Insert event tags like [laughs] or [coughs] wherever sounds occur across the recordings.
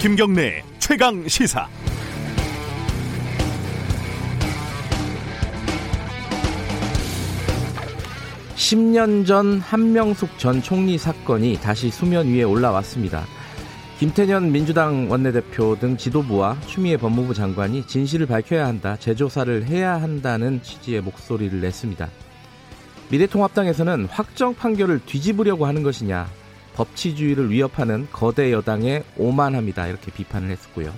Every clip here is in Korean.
김경래 최강 시사. (10년) 전 한명숙 전 총리 사건이 다시 수면 위에 올라왔습니다. 김태년 민주당 원내대표 등 지도부와 추미애 법무부 장관이 진실을 밝혀야 한다, 재조사를 해야 한다는 취지의 목소리를 냈습니다. 미래통합당에서는 확정 판결을 뒤집으려고 하는 것이냐, 법치주의를 위협하는 거대 여당에 오만합니다. 이렇게 비판을 했었고요.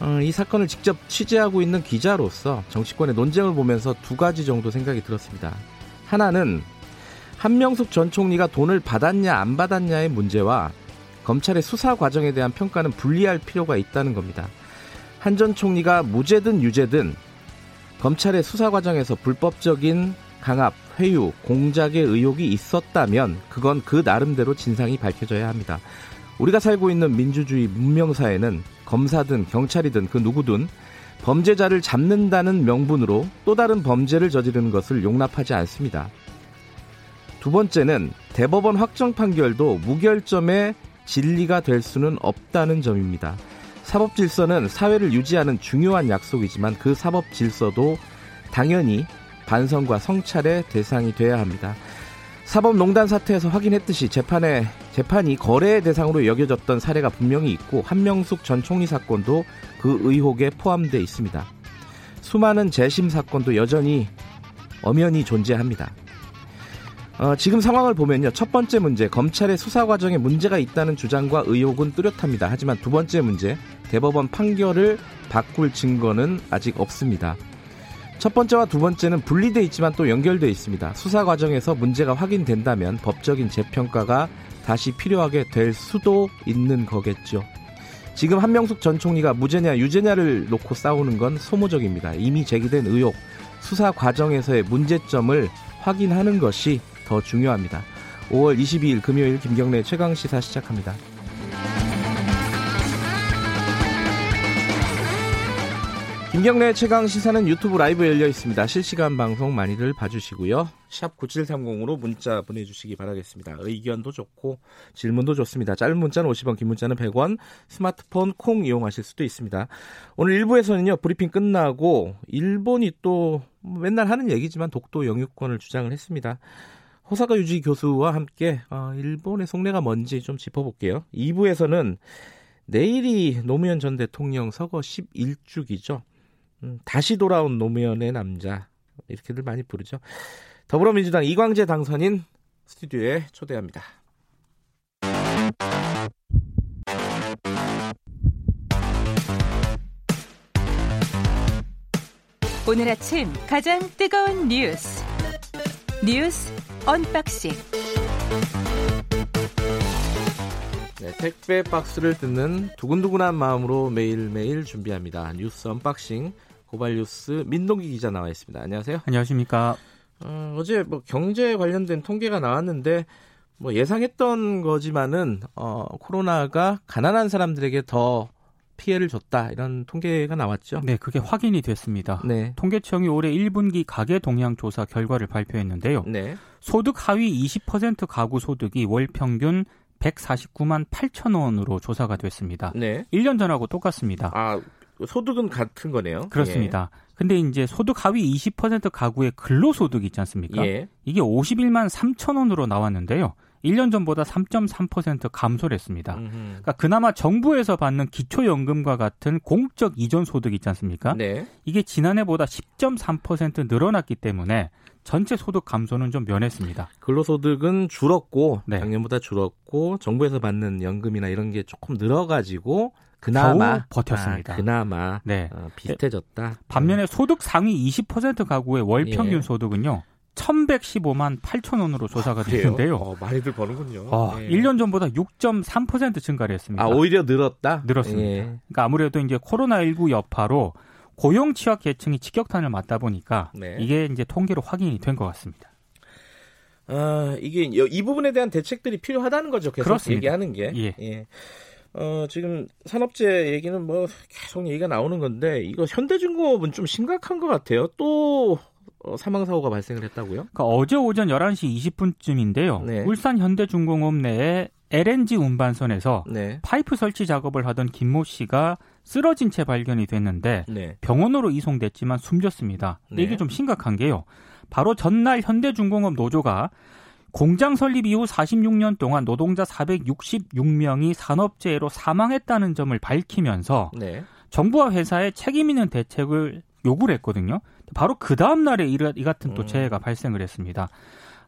어, 이 사건을 직접 취재하고 있는 기자로서 정치권의 논쟁을 보면서 두 가지 정도 생각이 들었습니다. 하나는 한명숙 전 총리가 돈을 받았냐 안 받았냐의 문제와 검찰의 수사 과정에 대한 평가는 분리할 필요가 있다는 겁니다. 한 전 총리가 무죄든 유죄든 검찰의 수사 과정에서 불법적인 강압, 회유, 공작의 의혹이 있었다면 그건 그 나름대로 진상이 밝혀져야 합니다. 우리가 살고 있는 민주주의 문명사회는 검사든 경찰이든 그 누구든 범죄자를 잡는다는 명분으로 또 다른 범죄를 저지르는 것을 용납하지 않습니다. 두 번째는 대법원 확정 판결도 무결점의 진리가 될 수는 없다는 점입니다. 사법 질서는 사회를 유지하는 중요한 약속이지만 그 사법 질서도 당연히 반성과 성찰의 대상이 돼야 합니다. 사법농단 사태에서 확인했듯이 재판에 재판이 거래의 대상으로 여겨졌던 사례가 분명히 있고 한명숙 전 총리 사건도 그 의혹에 포함돼 있습니다. 수많은 재심 사건도 여전히 엄연히 존재합니다. 어, 지금 상황을 보면요. 첫 번째 문제, 검찰의 수사 과정에 문제가 있다는 주장과 의혹은 뚜렷합니다. 하지만 두 번째 문제, 대법원 판결을 바꿀 증거는 아직 없습니다. 첫 번째와 두 번째는 분리돼 있지만 또 연결돼 있습니다. 수사 과정에서 문제가 확인된다면 법적인 재평가가 다시 필요하게 될 수도 있는 거겠죠. 지금 한명숙 전 총리가 무죄냐 유죄냐를 놓고 싸우는 건 소모적입니다. 이미 제기된 의혹, 수사 과정에서의 문제점을 확인하는 것이 더 중요합니다. 5월 22일 금요일 김경래 최강 시사 시작합니다. 김경래 최강 시사는 유튜브 라이브 열려 있습니다. 실시간 방송 많이들 봐주시고요. 샵 9730으로 문자 보내주시기 바라겠습니다. 의견도 좋고 질문도 좋습니다. 짧은 문자는 50원, 긴 문자는 100원, 스마트폰 콩 이용하실 수도 있습니다. 오늘 1부에서는요, 브리핑 끝나고 일본이 또 맨날 하는 얘기지만 독도 영유권을 주장을 했습니다. 호사카 유지 교수와 함께 어, 일본의 속내가 뭔지 좀 짚어볼게요. 2부에서는 내일이 노무현 전 대통령 서거 11주기죠. 음, 다시 돌아온 노무현의 남자 이렇게들 많이 부르죠. 더불어민주당 이광재 당선인 스튜디오에 초대합니다. 오늘 아침 가장 뜨거운 뉴스 뉴스 unboxing 네, 택배 박스를 뜯는 두근두근한 마음으로 매일매일 준비합니다. 뉴스 unboxing 고발 뉴스 민동기 기자 나와 있습니다. 안녕하세요. 안녕하십니까. 어, 어제 뭐 경제 관련된 통계가 나왔는데 뭐 예상했던 거지만은 어, 코로나가 가난한 사람들에게 더 피해를 줬다 이런 통계가 나왔죠. 네, 그게 확인이 됐습니다. 네. 통계청이 올해 1분기 가계 동향 조사 결과를 발표했는데요. 네. 소득 하위 20% 가구 소득이 월 평균 149만 8천 원으로 조사가 됐습니다. 네. 1년 전하고 똑같습니다. 아, 소득은 같은 거네요. 그렇습니다. 예. 근데 이제 소득 하위 20% 가구의 근로소득 있지 않습니까? 예. 이게 51만 3천 원으로 나왔는데요. 1년 전보다 3.3% 감소를 했습니다. 그러니까 그나마 정부에서 받는 기초연금과 같은 공적 이전 소득 있지 않습니까? 네. 이게 지난해보다 10.3% 늘어났기 때문에 전체 소득 감소는 좀 면했습니다. 근로소득은 줄었고 네. 작년보다 줄었고 정부에서 받는 연금이나 이런 게 조금 늘어가지고 그나마 버텼습니다. 아, 그나마 네. 어, 비슷해졌다. 반면에 소득 상위 20% 가구의 월 평균 예. 소득은요. 1115만 8천 원으로 조사가 아, 됐는데요. 어, 많이들 버는군요. 어, 네. 1년 전보다 6.3% 증가를 했습니다. 아, 오히려 늘었다? 늘었습니다. 예. 그러니까 아무래도 이제 코로나19 여파로 고용 취약 계층이 직격탄을 맞다 보니까 네. 이게 이제 통계로 확인이 된 것 같습니다. 아, 이게 이 부분에 대한 대책들이 필요하다는 거죠. 계속 그렇습니다. 얘기하는 게. 예. 예. 어, 지금 산업재 얘기는 뭐 계속 얘기가 나오는 건데 이거 현대중공업은 좀 심각한 것 같아요. 또 어, 사망 사고가 발생을 했다고요? 그러니까 어제 오전 11시 20분쯤인데요. 네. 울산 현대중공업 내에 LNG 운반선에서 네. 파이프 설치 작업을 하던 김모 씨가 쓰러진 채 발견이 됐는데 네. 병원으로 이송됐지만 숨졌습니다. 네. 이게 좀 심각한 게요. 바로 전날 현대중공업 노조가 공장 설립 이후 46년 동안 노동자 466명이 산업재해로 사망했다는 점을 밝히면서 네. 정부와 회사에 책임 있는 대책을 요구를 했거든요. 바로 그 다음 날에 이 같은 또 음. 재해가 발생을 했습니다.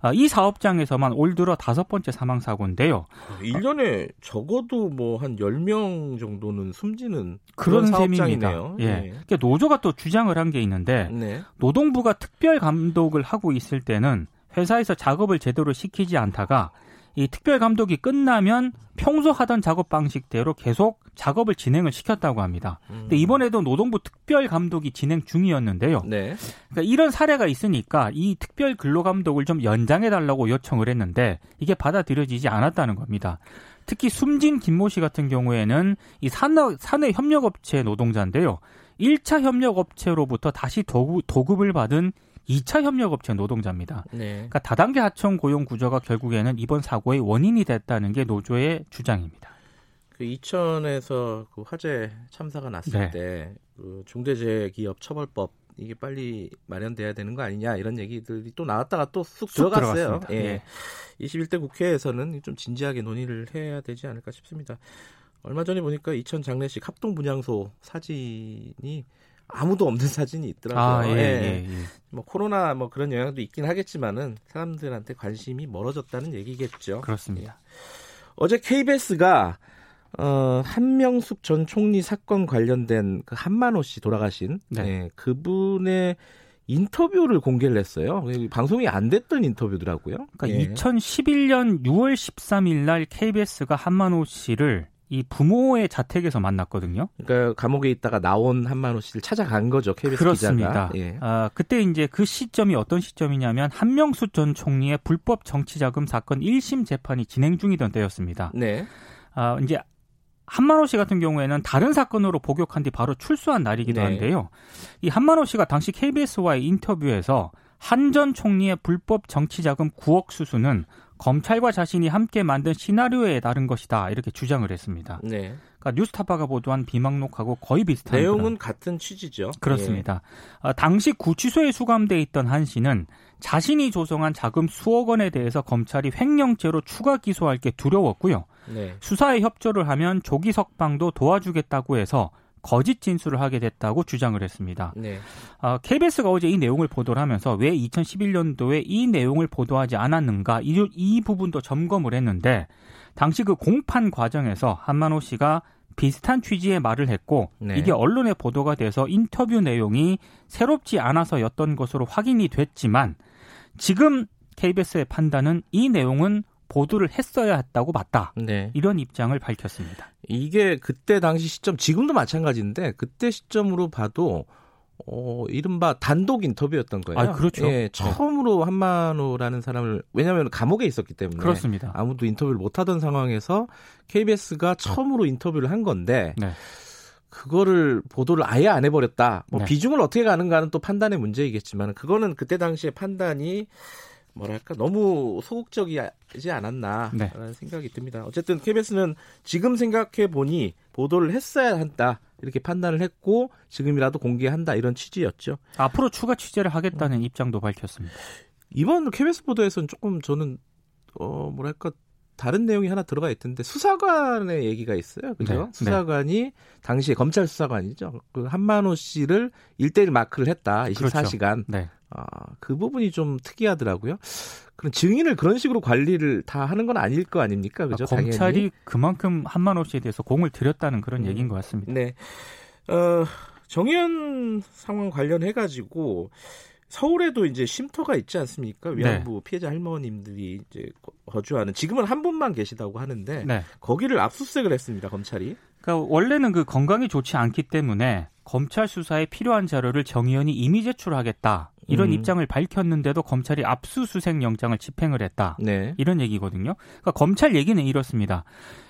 아, 이 사업장에서만 올 들어 다섯 번째 사망 사고인데요. 1년에 적어도 뭐 한 10명 정도는 숨지는 그런, 그런 셈입니다. 예. 네. 그러니까 노조가 또 주장을 한 게 있는데 네. 노동부가 특별 감독을 하고 있을 때는 회사에서 작업을 제대로 시키지 않다가 이 특별 감독이 끝나면 평소 하던 작업 방식대로 계속 작업을 진행을 시켰다고 합니다. 음. 근데 이번에도 노동부 특별 감독이 진행 중이었는데요. 네. 그러니까 이런 사례가 있으니까 이 특별 근로 감독을 좀 연장해 달라고 요청을 했는데 이게 받아들여지지 않았다는 겁니다. 특히 숨진 김모 씨 같은 경우에는 이 산업 산해 협력업체 노동자인데요. 1차 협력업체로부터 다시 도급, 도급을 받은 2차 협력업체 노동자입니다. 네. 그러니까 다단계 하청 고용 구조가 결국에는 이번 사고의 원인이 됐다는 게 노조의 주장입니다. 그 이천에서 그 화재 참사가 났을 네. 때그 중대재해기업 처벌법 이게 빨리 마련돼야 되는 거 아니냐 이런 얘기들이 또 나왔다가 또쑥 들어갔어요. 예. 예. 21대 국회에서는 좀 진지하게 논의를 해야 되지 않을까 싶습니다. 얼마 전에 보니까 이천 장례식 합동 분향소 사진이 아무도 없는 사진이 있더라고요. 아, 예, 예, 예. 예. 뭐 코로나 뭐 그런 영향도 있긴 하겠지만은 사람들한테 관심이 멀어졌다는 얘기겠죠. 그렇습니다. 예. 어제 KBS가 어, 한명숙 전 총리 사건 관련된 그 한만호 씨 돌아가신 네. 네, 그분의 인터뷰를 공개를 했어요. 방송이 안 됐던 인터뷰더라고요. 그러니까 예. 2011년 6월 13일 날 KBS가 한만호 씨를 이 부모의 자택에서 만났거든요. 그러니까 감옥에 있다가 나온 한만호 씨를 찾아간 거죠. KBS 그렇습니다. 기자가. 예. 아, 그때 이제 그 시점이 어떤 시점이냐면 한명수 전 총리의 불법 정치자금 사건 1심 재판이 진행 중이던 때였습니다. 네. 아, 이제 한만호 씨 같은 경우에는 다른 사건으로 복역한 뒤 바로 출소한 날이기도 네. 한데요. 이 한만호 씨가 당시 KBS와의 인터뷰에서 한 전 총리의 불법 정치자금 9억 수수는 검찰과 자신이 함께 만든 시나리오에 다른 것이다 이렇게 주장을 했습니다. 네. 그러니까 뉴스타파가 보도한 비망록하고 거의 비슷한 내용은 그런. 같은 취지죠. 그렇습니다. 예. 어, 당시 구치소에 수감돼 있던 한 씨는 자신이 조성한 자금 수억 원에 대해서 검찰이 횡령죄로 추가 기소할 게 두려웠고요. 네. 수사에 협조를 하면 조기 석방도 도와주겠다고 해서 거짓 진술을 하게 됐다고 주장을 했습니다. 네. 어, KBS가 어제 이 내용을 보도를 하면서 왜 2011년도에 이 내용을 보도하지 않았는가 이, 이 부분도 점검을 했는데 당시 그 공판 과정에서 한만호 씨가 비슷한 취지의 말을 했고 네. 이게 언론에 보도가 돼서 인터뷰 내용이 새롭지 않아서였던 것으로 확인이 됐지만 지금 KBS의 판단은 이 내용은 보도를 했어야 했다고 맞다. 네. 이런 입장을 밝혔습니다. 이게 그때 당시 시점, 지금도 마찬가지인데 그때 시점으로 봐도 어, 이른바 단독 인터뷰였던 거예요. 아, 그렇죠. 예, 처음으로 한만호라는 사람을 왜냐하면 감옥에 있었기 때문에 그렇습니다. 아무도 인터뷰를 못 하던 상황에서 KBS가 처음으로 인터뷰를 한 건데 네. 그거를 보도를 아예 안 해버렸다. 뭐 네. 비중을 어떻게 가는가는 또 판단의 문제이겠지만 그거는 그때 당시의 판단이 뭐랄까 너무 소극적이지 않았나라는 네. 생각이 듭니다. 어쨌든 KBS는 지금 생각해 보니 보도를 했어야 한다 이렇게 판단을 했고 지금이라도 공개한다 이런 취지였죠. 앞으로 추가 취재를 하겠다는 음. 입장도 밝혔습니다. 이번 KBS 보도에서는 조금 저는 어 뭐랄까 다른 내용이 하나 들어가 있던데 수사관의 얘기가 있어요. 그죠? 네, 네. 수사관이 네. 당시에 검찰 수사관이죠. 그 한만호 씨를 일대일 마크를 했다. 24시간. 그렇죠. 네. 아, 그 부분이 좀 특이하더라고요. 그럼 증인을 그런 식으로 관리를 다 하는 건 아닐 거 아닙니까? 그죠? 아, 검찰이 당연히. 그만큼 한만호 씨에 대해서 공을 들였다는 그런 음, 얘기인 것 같습니다. 네. 어, 정의연 상황 관련해 가지고 서울에도 이제 쉼터가 있지 않습니까? 위안부 네. 피해자 할머님들이 이제 거주하는 지금은 한 분만 계시다고 하는데 네. 거기를 압수수색을 했습니다 검찰이. 그러니까 원래는 그 건강이 좋지 않기 때문에 검찰 수사에 필요한 자료를 정의연이 이미 제출하겠다 이런 음. 입장을 밝혔는데도 검찰이 압수수색 영장을 집행을 했다 네. 이런 얘기거든요. 그러니까 검찰 얘기는 이렇습니다.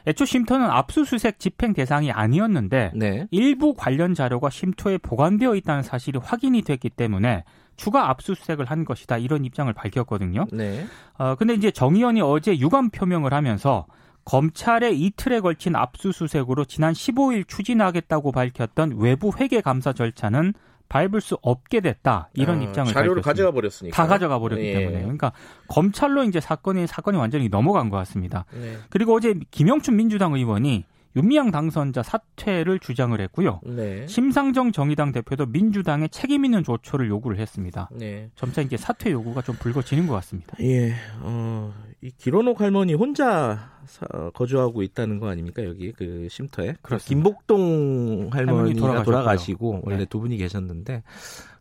애초 쉼터는 압수수색 집행 대상이 아니었는데 네. 일부 관련 자료가 쉼터에 보관되어 있다는 사실이 확인이 됐기 때문에 추가 압수수색을 한 것이다 이런 입장을 밝혔거든요. 네. 어 근데 이제 정의연이 어제 유감 표명을 하면서 검찰의 이틀에 걸친 압수수색으로 지난 15일 추진하겠다고 밝혔던 외부 회계 감사 절차는 밟을 수 없게 됐다 이런 아, 입장을 자료를 밝혔습니다. 가져가 버렸으니까 다 가져가 버렸기 예. 때문에 그러니까 검찰로 이제 사건이 사건이 완전히 넘어간 것 같습니다. 네. 그리고 어제 김영춘 민주당 의원이 윤미향 당선자 사퇴를 주장을 했고요. 네. 심상정 정의당 대표도 민주당의 책임 있는 조처를 요구를 했습니다. 네. 점차 이제 사퇴 요구가 좀 불거지는 것 같습니다. 예, 어, 이 기로녹 할머니 혼자 사, 거주하고 있다는 거 아닙니까 여기 그 쉼터에? 그렇습니다. 김복동 할머니가 돌아가시고 원래 네. 두 분이 계셨는데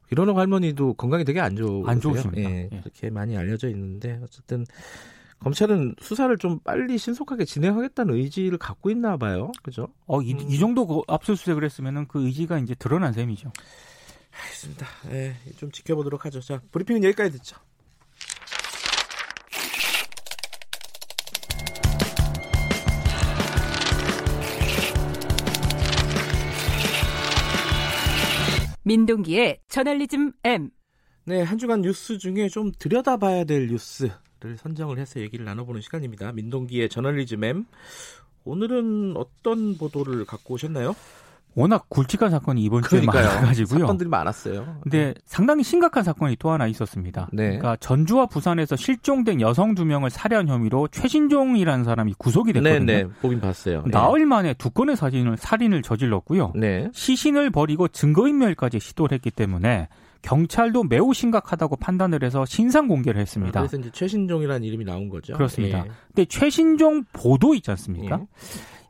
기로녹 할머니도 건강이 되게 안 좋으세요. 안 좋으십니다. 예, 예. 그렇게 많이 알려져 있는데 어쨌든 검찰은 수사를 좀 빨리 신속하게 진행하겠다는 의지를 갖고 있나 봐요. 그죠? 어, 이, 음. 이 정도 그 압수수색을 했으면은 그 의지가 이제 드러난 셈이죠. 알겠습니다. 예, 좀 지켜보도록 하죠. 자, 브리핑은 여기까지 듣죠. 민동기의 저널리즘 M. 네, 한 주간 뉴스 중에 좀 들여다봐야 될 뉴스 를 선정을 해서 얘기를 나눠보는 시간입니다. 민동기의 저널리즘 M. 오늘은 어떤 보도를 갖고 오셨나요? 워낙 굵직한 사건이 이번 주에 많아가지고요. 사건들이 많았어요. 근데 상당히 심각한 사건이 또 하나 있었습니다. 네. 그러니까 전주와 부산에서 실종된 여성 두 명을 살해한 혐의로 최신종이라는 사람이 구속이 됐거든요. 네, 네. 보긴 봤어요. 나흘 만에 두 건의 사진을 살인을 저질렀고요. 네. 시신을 버리고 증거인멸까지 시도를 했기 때문에 경찰도 매우 심각하다고 판단을 해서 신상 공개를 했습니다. 그래서 이제 최신종이라는 이름이 나온 거죠. 그렇습니다. 예. 근데 최신종 보도 있지 않습니까? 예.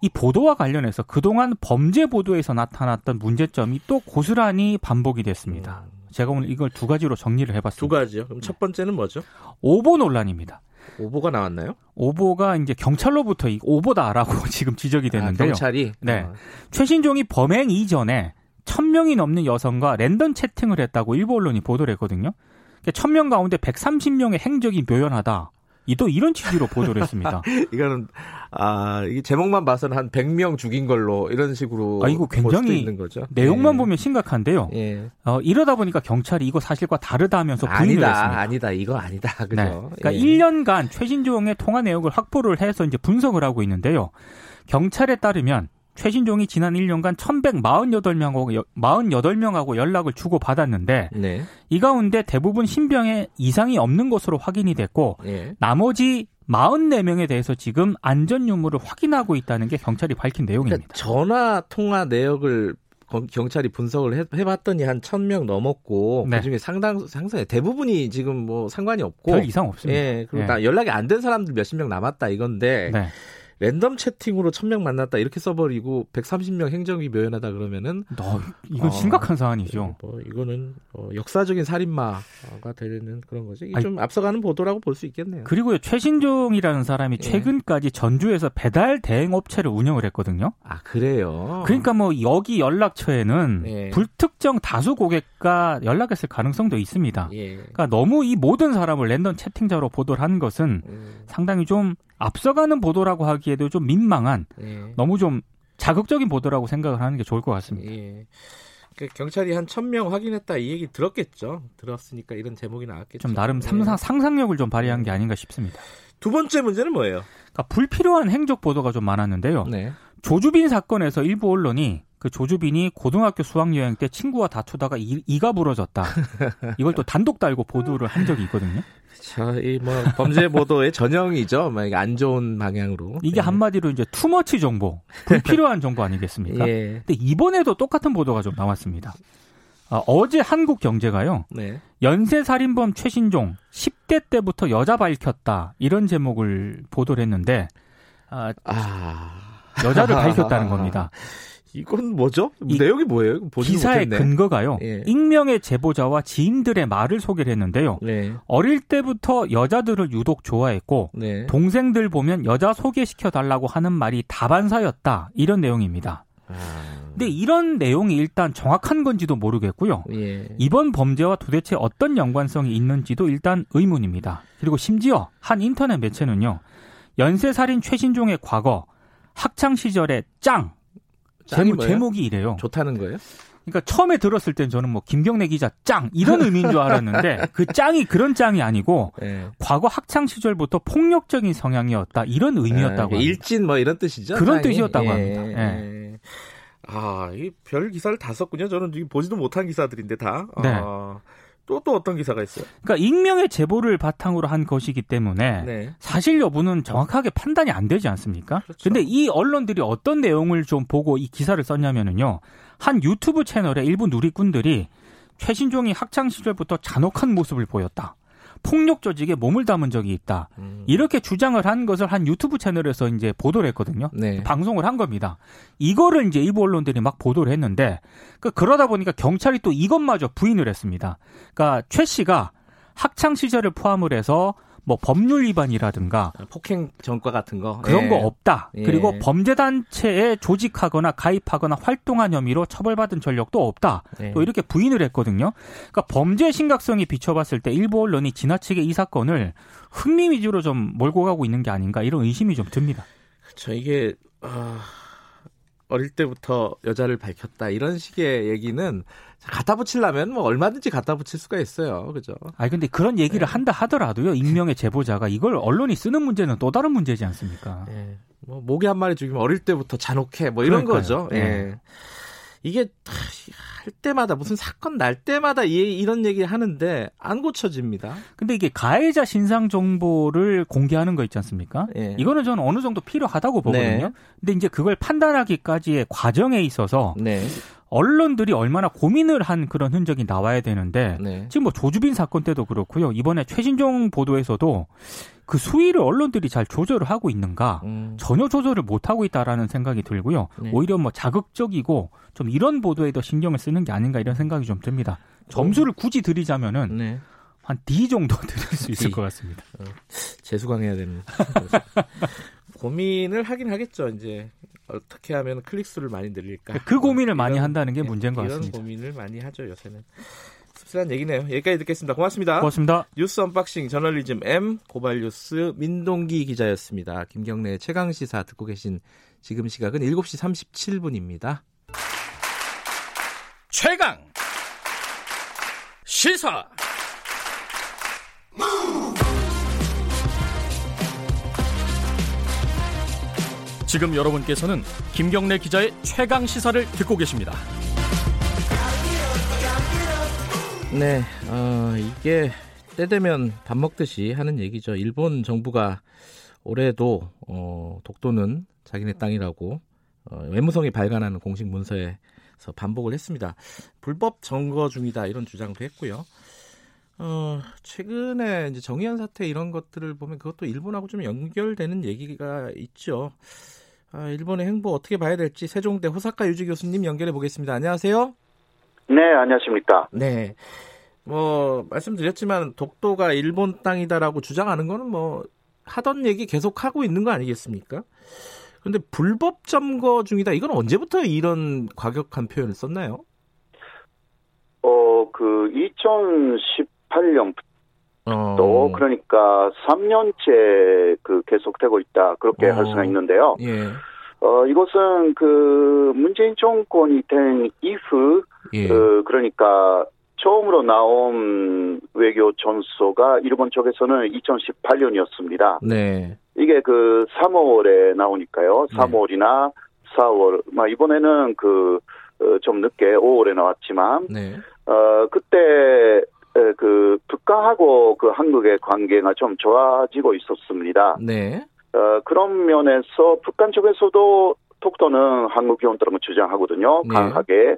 이 보도와 관련해서 그동안 범죄 보도에서 나타났던 문제점이 또 고스란히 반복이 됐습니다. 음. 제가 오늘 이걸 두 가지로 정리를 해봤습니다. 두 가지요? 그럼 첫 번째는 뭐죠? 오보 논란입니다. 오보가 나왔나요? 오보가 이제 경찰로부터 오보다라고 [laughs] 지금 지적이 됐는데요. 아, 경찰이? 네. 어. 최신종이 범행 이전에 1000명이 넘는 여성과 랜덤 채팅을 했다고 일부 언론이 보도를 했거든요. 1000명 그러니까 가운데 130명의 행적이 묘연하다. 이또 이런 취지로 보도를 했습니다. [laughs] 이거는 아 이게 제목만 봐서는 한 100명 죽인 걸로 이런 식으로 아 이거 굉장히 있는 거죠. 내용만 예. 보면 심각한데요. 예. 어, 이러다 보니까 경찰이 이거 사실과 다르다 하면서 부인을 아니다, 했습니다. 아니다, 이거 아니다. 그죠? 네. 그러니까 예. 1년간 최신종의 통화 내역을 확보를 해서 이제 분석을 하고 있는데요. 경찰에 따르면 최신종이 지난 1년간 1148명하고 48명하고 연락을 주고 받았는데 네. 이 가운데 대부분 신병에 이상이 없는 것으로 확인이 됐고 네. 나머지 44명에 대해서 지금 안전 유무를 확인하고 있다는 게 경찰이 밝힌 내용입니다. 그러니까 전화 통화 내역을 경찰이 분석을 해, 봤더니 한 1000명 넘었고 네. 그중에 상당 상당히 대부분이 지금 뭐 상관이 없고 별 이상 없습니다. 예. 그리고 예. 연락이 안 된 사람들 몇십 명 남았다 이건데 네. 랜덤 채팅으로 1000명 만났다 이렇게 써버리고 130명 행정이 묘연하다 그러면은 너, 이건 어, 심각한 사안이죠. 뭐 이거는 어, 역사적인 살인마가 되는 그런 거죠. 이게 좀 앞서가는 보도라고 볼 수 있겠네요. 그리고 최신종이라는 사람이 예. 최근까지 전주에서 배달 대행 업체를 운영을 했거든요. 아 그래요. 그러니까 뭐 여기 연락처에는 예. 불특정 다수 고객과 연락했을 가능성도 있습니다. 예. 그러니까 너무 이 모든 사람을 랜덤 채팅자로 보도를 한 것은 음. 상당히 좀 앞서가는 보도라고 하기에도 좀 민망한 예. 너무 좀 자극적인 보도라고 생각을 하는 게 좋을 것 같습니다. 예. 그 경찰이 한 천 명 확인했다 이 얘기 들었겠죠. 들었으니까 이런 제목이 나왔겠죠. 좀 나름 상상, 예. 상상력을 좀 발휘한 게 아닌가 싶습니다. 두 번째 문제는 뭐예요? 그러니까 불필요한 행적 보도가 좀 많았는데요. 네. 조주빈 사건에서 일부 언론이 그 조주빈이 고등학교 수학여행 때 친구와 다투다가 이, 이가 부러졌다. [laughs] 이걸 또 단독 달고 보도를 한 적이 있거든요. 자, 이뭐 범죄 보도의 전형이죠. 막안 좋은 방향으로. 이게 네. 한마디로 이제 투머치 정보, 불필요한 정보 아니겠습니까? [laughs] 예. 근데 이번에도 똑같은 보도가 좀 나왔습니다. 아, 어제 한국경제가요. 네. 연쇄 살인범 최신종 10대 때부터 여자 밝혔다 이런 제목을 보도를 했는데 아, 아... 여자를 밝혔다는 [laughs] 겁니다. 이건 뭐죠? 내용이 뭐예요? 기사의 못했네. 근거가요. 예. 익명의 제보자와 지인들의 말을 소개를 했는데요. 네. 어릴 때부터 여자들을 유독 좋아했고 네. 동생들 보면 여자 소개시켜 달라고 하는 말이 다반사였다. 이런 내용입니다. 아... 근데 이런 내용이 일단 정확한 건지도 모르겠고요. 예. 이번 범죄와 도대체 어떤 연관성이 있는지도 일단 의문입니다. 그리고 심지어 한 인터넷 매체는요. 연쇄살인 최신종의 과거 학창 시절의 짱 제목, 제목이 이래요. 좋다는 거예요? 그러니까 처음에 들었을 땐 저는 뭐 김경래 기자 짱 이런 의미인 줄 알았는데 [laughs] 그 짱이 그런 짱이 아니고 네. 과거 학창 시절부터 폭력적인 성향이었다 이런 의미였다고. 네, 일진 뭐 이런 뜻이죠. 그런 짱이? 뜻이었다고 예, 합니다. 예. 아, 이 별 기사를 다 썼군요. 저는 보지도 못한 기사들인데 다. 네. 아. 또, 또 어떤 기사가 있어요? 그러니까 익명의 제보를 바탕으로 한 것이기 때문에 네. 사실 여부는 정확하게 판단이 안 되지 않습니까? 그렇죠. 근데 이 언론들이 어떤 내용을 좀 보고 이 기사를 썼냐면은요. 한 유튜브 채널의 일부 누리꾼들이 최신종이 학창 시절부터 잔혹한 모습을 보였다. 폭력 조직에 몸을 담은 적이 있다. 음. 이렇게 주장을 한 것을 한 유튜브 채널에서 이제 보도를 했거든요. 네. 방송을 한 겁니다. 이거를 이제 일부 언론들이 막 보도를 했는데 그 그러다 보니까 경찰이 또 이것마저 부인을 했습니다. 그러니까 최 씨가 학창 시절을 포함을 해서 뭐 법률 위반이라든가 아, 폭행 전과 같은 거 그런 예. 거 없다. 예. 그리고 범죄 단체에 조직하거나 가입하거나 활동한 혐의로 처벌받은 전력도 없다. 예. 또 이렇게 부인을 했거든요. 그러니까 범죄 심각성이 비춰봤을 때 일부 언론이 지나치게 이 사건을 흥미 위주로 좀 몰고 가고 있는 게 아닌가 이런 의심이 좀 듭니다. 그렇죠. 이게 어... 어릴 때부터 여자를 밝혔다 이런 식의 얘기는 갖다 붙이려면 뭐 얼마든지 갖다 붙일 수가 있어요. 그죠? 아니 근데 그런 얘기를 네. 한다 하더라도요. 익명의 제보자가 이걸 언론이 쓰는 문제는 또 다른 문제지 않습니까? 네. 뭐 모기 한 마리 죽이면 어릴 때부터 잔혹해 뭐 이런 그러니까요. 거죠. 예. 네. 이게 할 때마다 무슨 사건 날 때마다 이, 런 얘기 하는데 안 고쳐집니다. 근데 이게 가해자 신상 정보를 공개하는 거 있지 않습니까? 예. 이거는 저는 어느 정도 필요하다고 보거든요. 네. 근데 이제 그걸 판단하기까지의 과정에 있어서 네. 언론들이 얼마나 고민을 한 그런 흔적이 나와야 되는데 네. 지금 뭐 조주빈 사건 때도 그렇고요. 이번에 최신종 보도에서도 그 수위를 언론들이 잘 조절을 하고 있는가 음. 전혀 조절을 못 하고 있다라는 생각이 들고요. 네. 오히려 뭐 자극적이고 좀 이런 보도에 더 신경을 쓰는 게 아닌가 이런 생각이 좀 듭니다. 점수를 굳이 드리자면은 네. 한 D 정도 [laughs] 드릴 수 있을 것 같습니다. 어, 재수강해야 됩니다. [laughs] 고민을 하긴 하겠죠. 이제 어떻게 하면 클릭 수를 많이 늘릴까? 그 고민을 이런, 많이 한다는 게 문제인 것 같습니다. 이런 고민을 많이 하죠 요새는. 씁쓸한 얘기네요. 여기까지 듣겠습니다. 고맙습니다. 고맙습니다. 뉴스 언박싱 저널리즘 M 고발뉴스 민동기 기자였습니다. 김경래 최강 시사 듣고 계신 지금 시각은 7시 37분입니다. 최강 시사 지금 여러분께서는 김경래 기자의 최강 시사를 듣고 계십니다. 네, 어, 이게 때 되면 밥 먹듯이 하는 얘기죠. 일본 정부가 올해도 어, 독도는 자기네 땅이라고 어, 외무성이 발간하는 공식 문서에서 반복을 했습니다. 불법 점거 중이다 이런 주장도 했고요. 어, 최근에 이제 정의연 사태 이런 것들을 보면 그것도 일본하고 좀 연결되는 얘기가 있죠. 아, 일본의 행보 어떻게 봐야 될지 세종대 호사카 유지 교수님 연결해 보겠습니다. 안녕하세요. 네, 안녕하십니까. 네. 뭐 말씀드렸지만 독도가 일본 땅이다라고 주장하는 거는 뭐 하던 얘기 계속 하고 있는 거 아니겠습니까? 그런데 불법 점거 중이다. 이건 언제부터 이런 과격한 표현을 썼나요? 어, 그 2018년부터 어. 또 그러니까 3년째 그 계속되고 있다 그렇게 어. 할 수가 있는데요. 예. 어 이것은 그 문재인 정권이 된 이후 예. 어, 그러니까 처음으로 나온 외교 전소가 일본 쪽에서는 2018년이었습니다. 네. 이게 그 3월에 나오니까요. 3월이나 네. 4월. 막 이번에는 그좀 어, 늦게 5월에 나왔지만 네. 어 그때 그 북한하고 그 한국의 관계가 좀 좋아지고 있었습니다. 네. 어, 그런 면에서 북한 쪽에서도 독도는 한국 기원처럼 주장하거든요. 네. 강하게.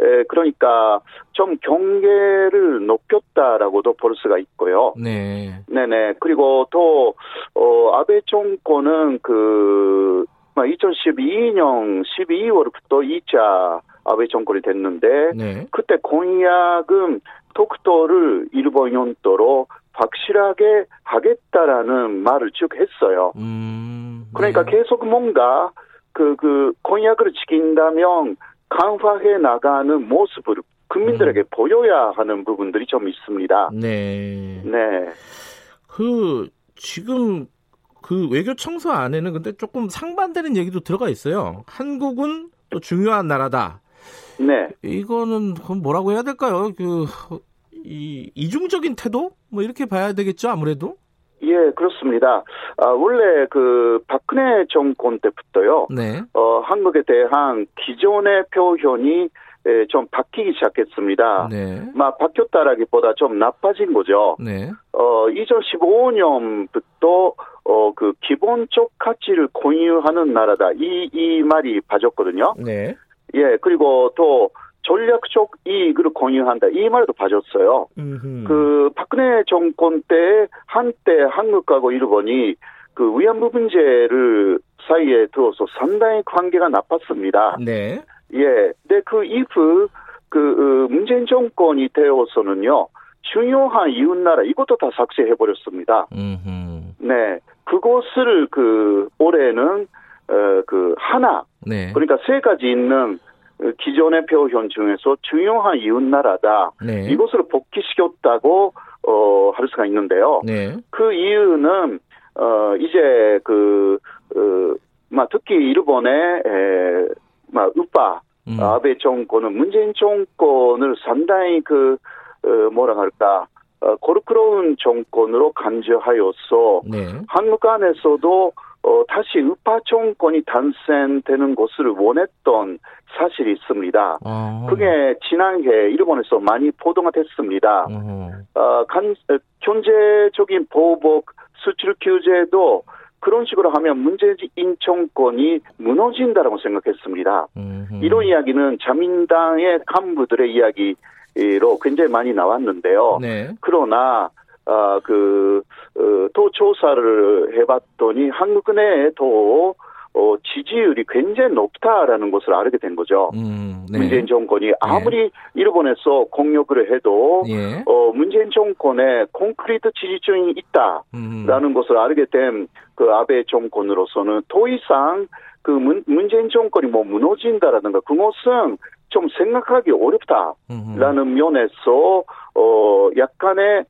에, 그러니까 좀 경계를 높였다라고도 볼 수가 있고요. 네. 네네. 그리고 또, 어, 아베 정권은 그, 2012년 12월부터 2차 아베 정권이 됐는데, 네. 그때 공약은 독도를 일본 연도로 확실하게 하겠다라는 말을 쭉 했어요. 음, 네. 그러니까 계속 뭔가 그, 그, 공약을 지킨다면 강화해 나가는 모습을 국민들에게 음. 보여야 하는 부분들이 좀 있습니다. 네. 네. 그, 지금 그 외교 청소 안에는 근데 조금 상반되는 얘기도 들어가 있어요. 한국은 또 중요한 나라다. 네. 이거는 뭐라고 해야 될까요? 그, 이, 이중적인 태도? 뭐 이렇게 봐야 되겠죠, 아무래도? 예, 그렇습니다. 아, 원래 그 박근혜 정권 때부터요. 네. 어, 한국에 대한 기존의 표현이 예, 좀 바뀌기 시작했습니다. 네. 막 바뀌었다라기보다 좀 나빠진 거죠. 네. 어, 2015년부터 어, 그 기본적 가치를 공유하는 나라다. 이, 이 말이 빠졌거든요. 네. 예, 그리고 또 전략적 이익을 공유한다. 이 말도 빠졌어요. 음흠. 그 박근혜 정권 때 한때 한국하고 일본이 그 위안부 문제를 사이에 들어서 상당히 관계가 나빴습니다. 네. 예. 근데 그 이후 그 어, 문재인 정권이 되어서는요. 중요한 이웃 나라 이것도 다 삭제해 버렸습니다. 네. 그것을 그 올해는 어 그 하나 네. 그러니까 세 가지 있는 기존의 표현 중에서 중요한 이웃 나라다. 네. 이것을 복귀시켰다고 어, 할 수가 있는데요. 네. 그 이유는 어, 이제 그 어, 막 특히 일본의 에, 막 우파 음. 아베 정권은 문재인 정권을 상당히 그 어, 뭐라 할까 어, 고르크로운 정권으로 간주하여서 네. 한국 안에서도 어, 다시 우파 정권이 탄생되는 것을 원했던 사실이 있습니다. 어. 그게 지난해 일본에서 많이 보도가 됐습니다. 어, 간, 경제적인 보복 수출 규제도 그런 식으로 하면 문재인 정권이 무너진다라고 생각했습니다. 음흠. 이런 이야기는 자민당의 간부들의 이야기로 굉장히 많이 나왔는데요. 네. 그러나 아, 그, 어, 또 조사를 해봤더니 한국은행에도 어, 지지율이 굉장히 높다라는 것을 알게 된 거죠. 음, 네. 문재인 정권이 예. 아무리 네. 일본에서 공격을 해도 예. 어, 문재인 정권에 콘크리트 지지층이 있다라는 음. 것을 알게 된 그 아베 정권으로서는 더 이상 그 문, 문재인 정권이 뭐 무너진다라든가 그것은 좀 생각하기 어렵다라는 음. 면에서 어 약간의 에,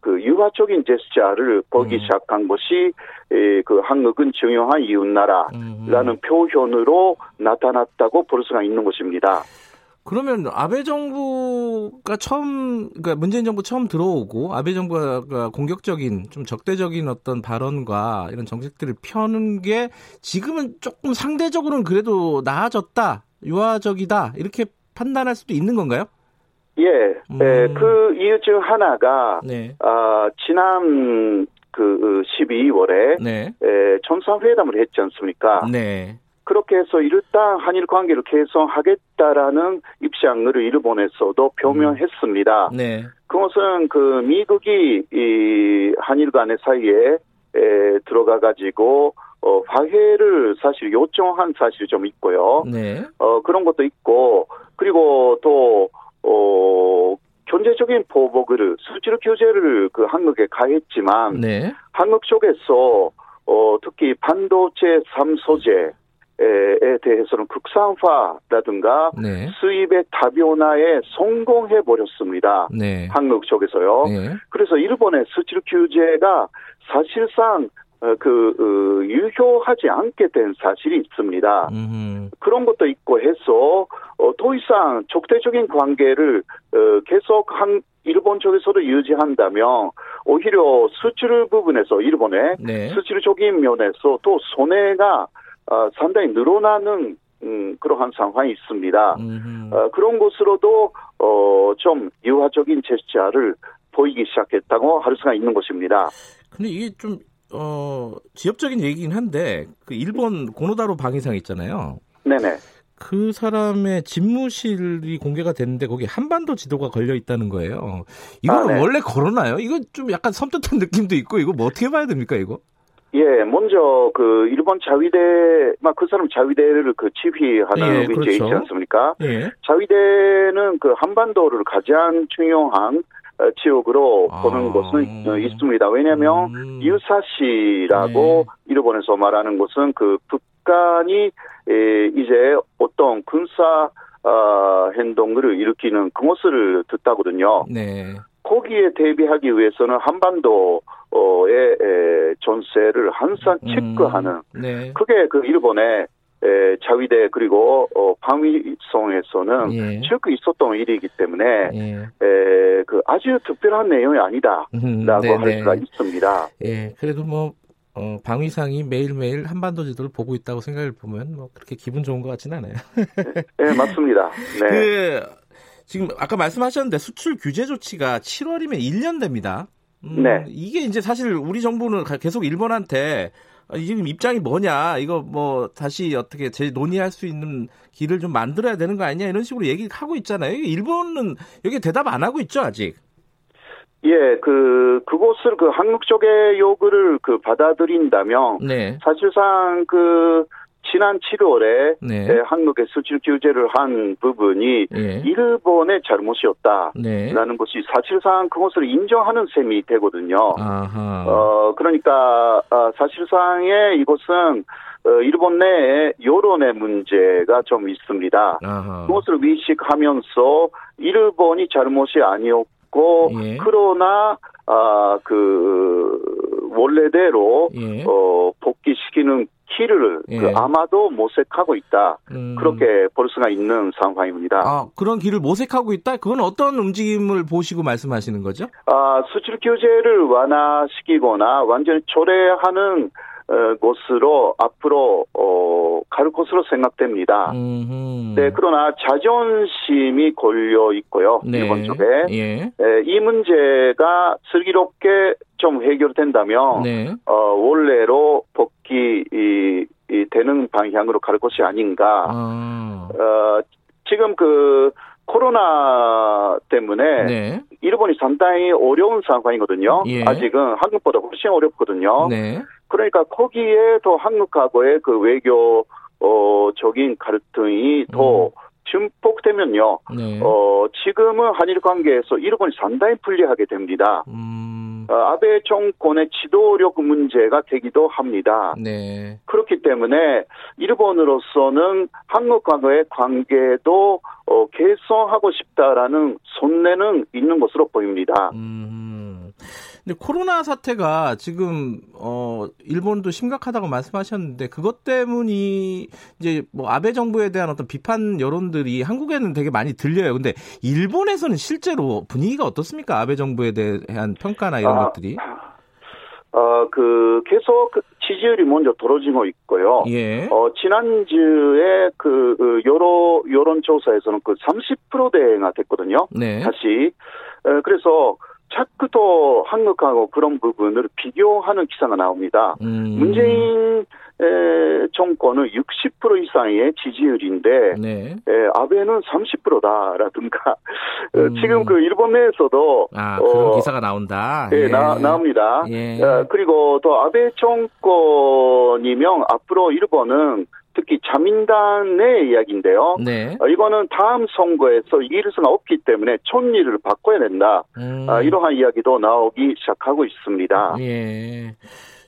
그 유화적인 제스처를 보기 음. 시작한 것이 에, 그 한국은 중요한 이웃나라라는 음. 표현으로 나타났다고 볼 수가 있는 것입니다. 그러면 아베 정부가 처음 그러니까 문재인 정부 처음 들어오고 아베 정부가 공격적인 좀 적대적인 어떤 발언과 이런 정책들을 펴는 게 지금은 조금 상대적으로는 그래도 나아졌다 유화적이다 이렇게 판단할 수도 있는 건가요? 예, 음. 예, 그 이유 중 하나가 네. 아, 지난 그 12월에 네. 예, 정상회담을 했지 않습니까? 네. 그렇게 해서 일단 한일 관계를 개선하겠다라는 입장을 일본에서도 표명했습니다. 음. 네. 그것은 그 미국이 이 한일 간의 사이에 에, 들어가 가지고 어, 화해를 사실 요청한 사실이 좀 있고요. 네. 어, 그런 것도 있고, 그리고 또, 어, 경제적인 보복을 수출 규제를 그 한국에 가했지만 네. 한국 쪽에서 어, 특히 반도체 3소재 에 대해서는 국산화라든가 네. 수입의 다변화에 성공해 버렸습니다. 네. 한국 쪽에서요. 네. 그래서 일본의 수출 규제가 사실상 어, 그 어, 유효하지 않게 된 사실이 있습니다. 음흠. 그런 것도 있고 해서 어, 더 이상 적대적인 관계를 어, 계속 한 일본 쪽에서도 유지한다면 오히려 수출 부분에서 일본의 네. 수출적인 면에서 또 손해가 어, 상당히 늘어나는 음, 그러한 상황이 있습니다. 어, 그런 것으로도 어, 좀 유화적인 제스처를 보이기 시작했다고 할 수가 있는 것입니다. 근데 이게 좀 어, 지역적인 얘기긴 한데 그 일본 고노다로 방위상 있잖아요. 네네. 그 사람의 집무실이 공개가 됐는데 거기 한반도 지도가 걸려 있다는 거예요. 이거는 아, 네. 원래 걸어놔요? 이거 좀 약간 섬뜩한 느낌도 있고 이거 뭐 어떻게 봐야 됩니까 이거? 예, 먼저 그 일본 자위대, 막 그 사람 자위대를 그 지휘하는 예, 그렇죠. 있지 않습니까? 예. 자위대는 그 한반도를 가장 중요한 어, 지역으로 아. 보는 것은 어, 있습니다. 왜냐하면 음. 유사시라고 네. 일본에서 말하는 것은 그 북한이 이제 어떤 군사 어, 행동을 일으키는 그것을 듣다거든요. 네. 거기에 대비하기 위해서는 한반도의 전세를 항상 음. 체크하는 네. 그게 그 일본의 에, 자위대 그리고 어, 방위성에서는 예. 쭉 있었던 일이기 때문에 예. 에, 그 아주 특별한 내용이 아니다라고 음, 할 수가 있습니다. 예, 그래도 뭐 어, 방위상이 매일매일 한반도 지도를 보고 있다고 생각을 보면 뭐 그렇게 기분 좋은 것 같지는 않아요. [laughs] 네, 맞습니다. 네. 그 지금 아까 말씀하셨는데 수출 규제 조치가 7월이면 1년 됩니다. 음, 네. 이게 이제 사실 우리 정부는 계속 일본한테 지금 입장이 뭐냐 이거 뭐 다시 어떻게 재 논의할 수 있는 길을 좀 만들어야 되는 거 아니냐 이런 식으로 얘기를 하고 있잖아요. 일본은 여기 대답 안 하고 있죠 아직. 예, 그 그곳을 그 한국 쪽의 요구를 그 받아들인다면 네. 사실상 그 지난 7월에 네. 한국의 수출 규제를 한 부분이 네. 일본의 잘못이었다라는 네. 것이 사실상 그것을 인정하는 셈이 되거든요. 아하. 어 그러니까 아, 사실상의 이것은 어, 일본 내에 여론의 문제가 좀 있습니다. 아하. 그것을 위식하면서 일본이 잘못이 아니었고 예. 그러나 아그 원래대로 예. 어 복귀시키는 키를 예. 그 아마도 모색하고 있다. 음. 그렇게 볼 수가 있는 상황입니다. 아, 그런 길을 모색하고 있다? 그건 어떤 움직임을 보시고 말씀하시는 거죠? 아, 수출 규제를 완화시키거나 완전히 초래하는 어, 곳으로 앞으로 어, 갈 것으로 생각됩니다. 음흠. 네, 그러나 자존심이 걸려 있고요. 네. 일본 쪽에 예. 네, 이 문제가 슬기롭게 좀 해결된다면 네. 어, 원래로 복귀 이, 이 되는 방향으로 갈 것이 아닌가. 아. 어, 지금 그 코로나 때문에 네. 일본이 상당히 어려운 상황이거든요. 예. 아직은 한국보다 훨씬 어렵거든요. 네. 그러니까 거기에 더 한국하고의 그 외교 어적인 갈등이 더 음. 증폭되면요. 네. 어 지금은 한일 관계에서 일본이 상당히 불리하게 됩니다. 음. 어, 아베 정권의 지도력 문제가 되기도 합니다. 네. 그렇기 때문에 일본으로서는 한국과의 관계도 어, 개선하고 싶다라는 손내는 있는 것으로 보입니다. 음. 근데 코로나 사태가 지금 어 일본도 심각하다고 말씀하셨는데 그것 때문이 이제 뭐 아베 정부에 대한 어떤 비판 여론들이 한국에는 되게 많이 들려요. 근데 일본에서는 실제로 분위기가 어떻습니까? 아베 정부에 대한 평가나 이런 아, 것들이? 어, 그, 계속 지지율이 먼저 떨어지고 있고요. 예. 어, 지난주에 그, 그 여론, 여론조사에서는 그 30%대가 됐거든요. 네. 다시. 어, 그래서 자꾸 또 한국하고 그런 부분을 비교하는 기사가 나옵니다. 음. 문재인 에, 정권은 60% 이상의 지지율인데 네. 에, 아베는 30%다라든가 음. 지금 그 일본 내에서도 아, 그런 어, 기사가 나온다. 예, 예. 나, 나옵니다. 예. 어, 그리고 또 아베 정권이면 앞으로 일본은 특히 자민당 내 이야기인데요. 네. 어, 이거는 다음 선거에서 이길 수가 없기 때문에 촌리를 바꿔야 된다. 음. 어, 이러한 이야기도 나오기 시작하고 있습니다. 예.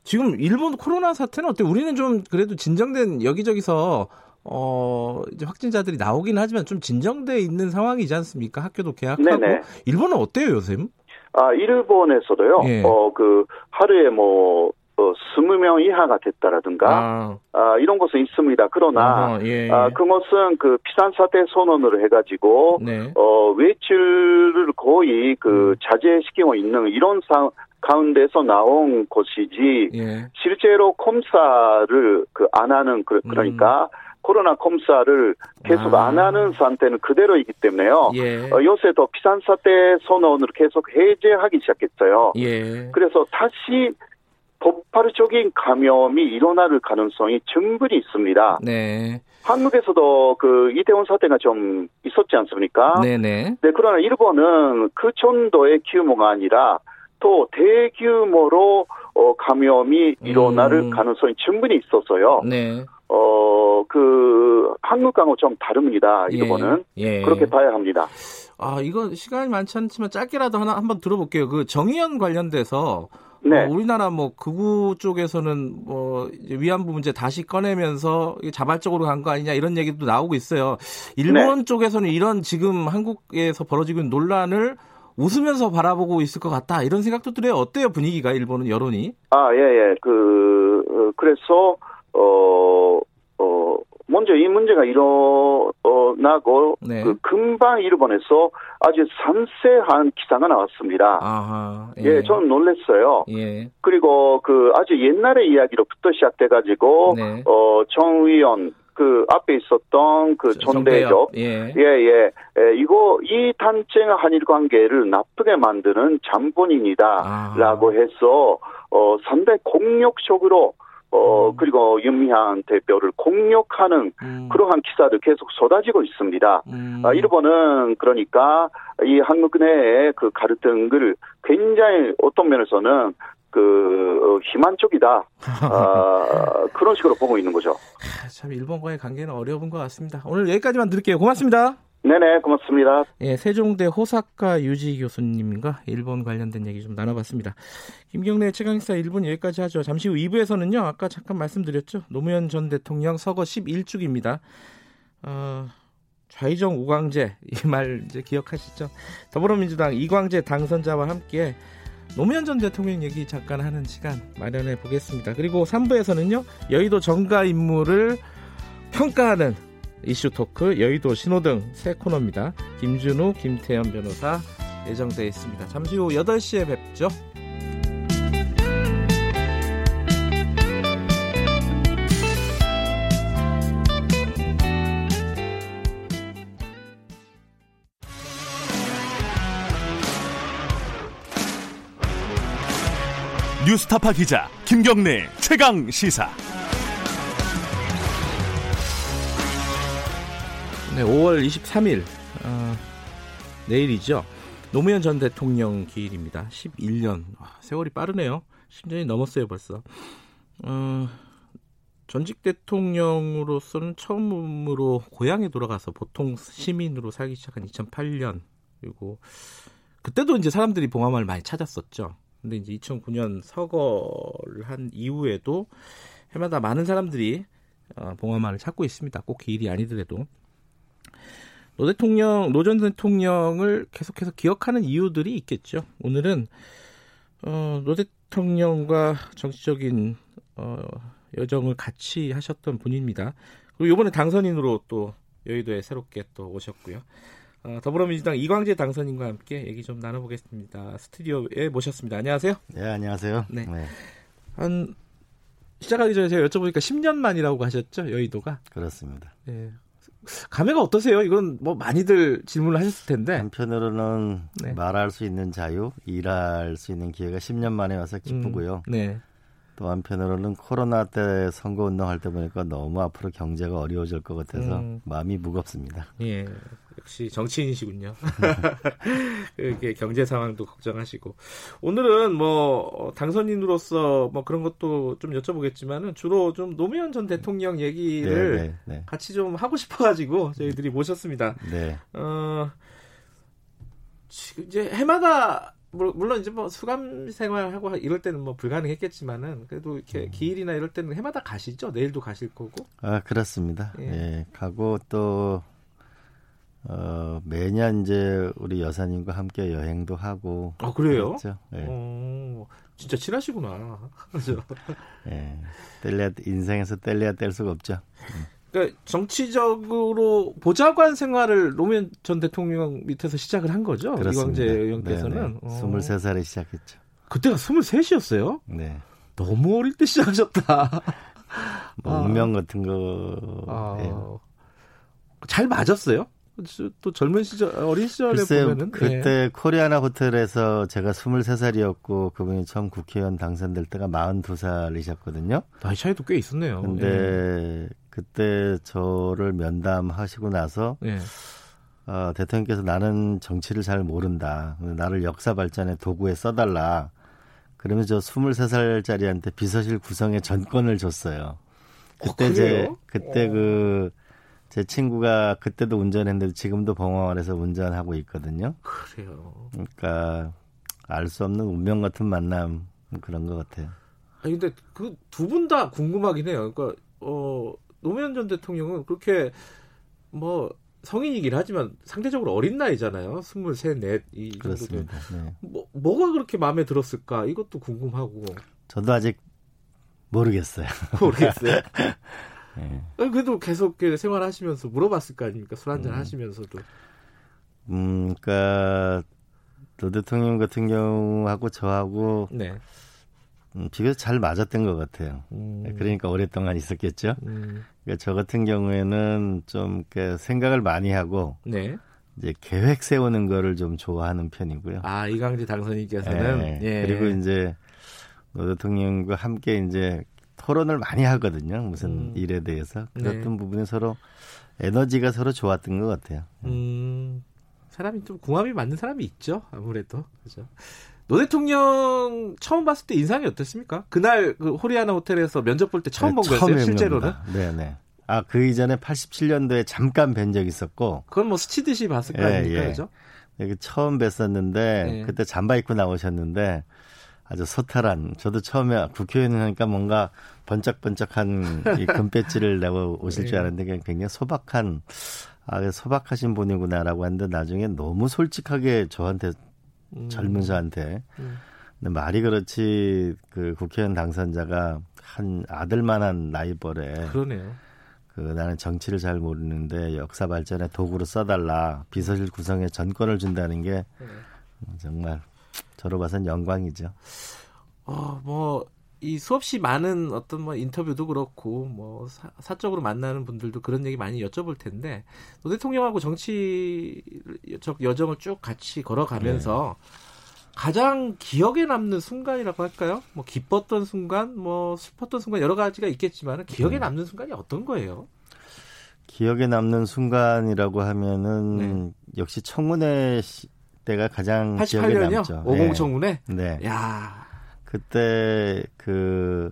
지금 일본 코로나 사태는 어때? 우리는 좀 그래도 진정된 여기저기서 어, 이제 확진자들이 나오긴 하지만 좀 진정돼 있는 상황이지 않습니까? 학교도 개학하고. 네네. 일본은 어때요, 요즘? 아, 일본에서도요. 예. 어, 그 하루에 뭐 어, 20명 이하가 됐다라든가 아. 아 이런 것은 있습니다. 그러나 아, 예, 예. 아, 그것은 그 피산 사태 선언을 해가지고 네. 어, 외출을 거의 그 음. 자제시키고 있는 이런 상 가운데서 나온 것이지 예. 실제로 검사를 그 안 하는 그, 그러니까 음. 코로나 검사를 계속 아. 안 하는 상태는 그대로이기 때문에요. 예. 어, 요새 더 피산 사태 선언을 계속 해제하기 시작했어요. 예. 그래서 다시 폭발적인 감염이 일어날 가능성이 충분히 있습니다. 네. 한국에서도 그 이태원 사태가 좀 있었지 않습니까? 네네. 네, 그러나 일본은 그 정도의 규모가 아니라 또 대규모로 어, 감염이 일어날 음. 가능성이 충분히 있어서요. 네. 어, 그, 한국하고 좀 다릅니다. 예. 일본은. 예. 예. 그렇게 봐야 합니다. 아, 이건 시간이 많지 않지만 짧게라도 하나 한번 들어볼게요. 그 정의연 관련돼서 네. 어, 우리나라 뭐 극우 쪽에서는 뭐 위안부 문제 다시 꺼내면서 자발적으로 간 거 아니냐 이런 얘기도 나오고 있어요. 일본 네. 쪽에서는 이런 지금 한국에서 벌어지고 있는 논란을 웃으면서 바라보고 있을 것 같다 이런 생각도 들어요. 어때요 분위기가 일본은 여론이? 아 예예 예. 그 어, 그래서 어. 어, 먼저 이 문제가 일어나고 네. 그 금방 일본에서 아주 상세한 기사가 나왔습니다. 아하, 예. 예, 저는 놀랐어요. 예. 그리고 그 아주 옛날의 이야기로부터 시작돼가지고 네. 어 정 의원 그 앞에 있었던 그 존대적 예. 예, 예. 예. 이거 이 단체가 한일 관계를 나쁘게 만드는 잠본인이다라고 아. 해서 어 상당히 공격적으로 어, 음. 그리고 윤미향 대표를 공격하는 음. 그러한 기사들 계속 쏟아지고 있습니다. 음. 아, 일본은 그러니까 이 한국 내의 그 갈등을 굉장히 어떤 면에서는 그 어, 희망 쪽이다 아, [laughs] 그런 식으로 보고 있는 거죠. 참 일본과의 관계는 어려운 것 같습니다. 오늘 여기까지만 드릴게요. 고맙습니다. 네네, 고맙습니다. 예, 세종대 호사카 유지 교수님과 일본 관련된 얘기 좀 나눠봤습니다. 김경래 최강사 1분 여기까지 하죠. 잠시 후 2부에서는요, 아까 잠깐 말씀드렸죠. 노무현 전 대통령 서거 11주기입니다. 어, 좌이정 우광재, 이 말 이제 기억하시죠? 더불어민주당 이광재 당선자와 함께 노무현 전 대통령 얘기 잠깐 하는 시간 마련해 보겠습니다. 그리고 3부에서는요, 여의도 정가 인물을 평가하는 이슈 토크 여의도 신호등 새 코너입니다. 김준우, 김태현 변호사 예정되어 있습니다. 잠시 후 8시에 뵙죠. 뉴스타파 기자 김경래 최강 시사. 네, 5월 23일 어, 내일이죠. 노무현 전 대통령 기일입니다. 11년. 와, 세월이 빠르네요. 10년이 넘었어요, 벌써. 어, 전직 대통령으로서는 처음으로 고향에 돌아가서 보통 시민으로 살기 시작한 2008년. 그리고 그때도 이제 사람들이 봉화마을 많이 찾았었죠. 근데 이제 2009년 서거를 한 이후에도 해마다 많은 사람들이 어, 봉화마을을 찾고 있습니다. 꼭 기일이 아니더라도. 노 대통령, 노 전 대통령을 계속해서 기억하는 이유들이 있겠죠. 오늘은 어, 노 대통령과 정치적인 어, 여정을 같이 하셨던 분입니다. 그리고 이번에 당선인으로 또 여의도에 새롭게 또 오셨고요. 어, 더불어민주당 이광재 당선인과 함께 얘기 좀 나눠보겠습니다. 스튜디오에 모셨습니다. 안녕하세요. 네, 안녕하세요. 네. 네. 한 시작하기 전에 제가 여쭤보니까 10년 만이라고 하셨죠, 여의도가? 그렇습니다. 네. 감회가 어떠세요? 이건 뭐 많이들 질문을 하셨을 텐데. 한편으로는 네. 말할 수 있는 자유, 일할 수 있는 기회가 10년 만에 와서 기쁘고요. 음, 네. 또 한편으로는 코로나 때 선거 운동할 때 보니까 너무 앞으로 경제가 어려워질 것 같아서 음. 마음이 무겁습니다. 예. 역시 정치인이시군요. [laughs] 이렇게 경제 상황도 걱정하시고 오늘은 뭐 당선인으로서 뭐 그런 것도 좀 여쭤보겠지만은 주로 좀 노무현 전 대통령 얘기를 네, 네, 네. 같이 좀 하고 싶어가지고 저희들이 모셨습니다. 네. 어, 이제 해마다 물론 이제 뭐 수감 생활하고 이럴 때는 뭐 불가능했겠지만은 그래도 이렇게 음. 기일이나 이럴 때는 해마다 가시죠. 내일도 가실 거고. 아 그렇습니다. 예, 예 가고 또 어, 매년 이제 우리 여사님과 함께 여행도 하고. 아, 그래요? 그렇죠. 네. 어, 진짜 친하시구나. [laughs] 그죠? 예. 뗄래야, 인생에서 뗄래야 뗄 수가 없죠. 그러니까 정치적으로 보좌관 생활을 노무현 전 대통령 밑에서 시작을 한 거죠. 그렇습니다. 이광재 의원께서는. 어. 23살에 시작했죠. 그때가 23이었어요? 네. 너무 어릴 때 시작하셨다. [laughs] 뭐 아. 운명 같은 거. 아. 네. 잘 맞았어요? 또 젊은 시절 어린 시절에 글쎄요, 보면은 그때 예. 코리아나 호텔에서 제가 23살이었고 그분이 처음 국회의원 당선될 때가 42살이셨거든요. 나이 차이도 꽤 있었네요. 근데 예. 그때 저를 면담하시고 나서 예. 어, 대통령께서 나는 정치를 잘 모른다. 나를 역사 발전의 도구에 써달라. 그러면서 저 23살짜리한테 비서실 구성의 전권을 줬어요. 그때 어, 제 그때 어. 그 제 친구가 그때도 운전했는데 지금도 봉화원에서 운전하고 있거든요. 그래요. 그러니까 알 수 없는 운명 같은 만남 그런 것 같아요. 아니 근데 그 두 분 다 궁금하긴 해요. 그러니까 어 노무현 전 대통령은 그렇게 뭐 성인이긴 하지만 상대적으로 어린 나이잖아요. 스물셋, 넷이 정도 네. 뭐 뭐가 그렇게 마음에 들었을까? 이것도 궁금하고. 저도 아직 모르겠어요. 모르겠어요. [laughs] 예. 그래도 계속 생활하시면서 물어봤을 거 아닙니까? 술 한잔 음. 하시면서도. 음, 그러니까 노 대통령 같은 경우하고 저하고 네. 음, 비교적 잘 맞았던 것 같아요. 음. 그러니까 오랫동안 있었겠죠. 음. 그러니까 저 같은 경우에는 좀 생각을 많이 하고 네. 이제 계획 세우는 거를 좀 좋아하는 편이고요. 아 이광재 당선인께서는 네. 예. 그리고 이제 노 대통령과 함께 이제 토론을 많이 하거든요. 무슨 음. 일에 대해서 그랬던 네. 부분이 서로 에너지가 서로 좋았던 것 같아요. 음. 사람이 좀 궁합이 맞는 사람이 있죠. 아무래도 그죠. 노 대통령 처음 봤을 때 인상이 어땠습니까? 그날 그 코리아나 호텔에서 면접 볼 때 처음 네, 본 거였어요, 실제로는? 네네. 아, 그 이전에 87년도에 잠깐 뵌 적이 있었고. 그건 뭐 스치듯이 봤을 거 예, 아닙니까, 예. 그죠? 여기 처음 뵀었는데, 예. 그때 잠바 입고 나오셨는데, 아주 소탈한, 저도 처음에 국회의원 하니까 뭔가 번쩍번쩍한 이 금배지를 내고 오실 줄 예. 알았는데, 굉장히 소박한, 아, 소박하신 분이구나라고 했는데, 나중에 너무 솔직하게 저한테 음. 젊은 저한테. 음. 근데 말이 그렇지 그 국회의원 당선자가 한 아들만한 나이벌에 그러네요. 그 나는 정치를 잘 모르는데 역사 발전에 도구로 써달라 비서실 구성에 전권을 준다는 게 네. 정말 저로 봐선 영광이죠. 어 뭐 이 수없이 많은 어떤 뭐 인터뷰도 그렇고 뭐 사, 사적으로 만나는 분들도 그런 얘기 많이 여쭤볼 텐데 노 대통령하고 정치적 여정을 쭉 같이 걸어가면서 네. 가장 기억에 남는 순간이라고 할까요? 뭐 기뻤던 순간, 뭐 슬펐던 순간 여러 가지가 있겠지만 기억에 네. 남는 순간이 어떤 거예요? 기억에 남는 순간이라고 하면은 네. 역시 청문회 때가 가장 88년이요? 기억에 남죠. 50 청문회? 네. 야. 그때 그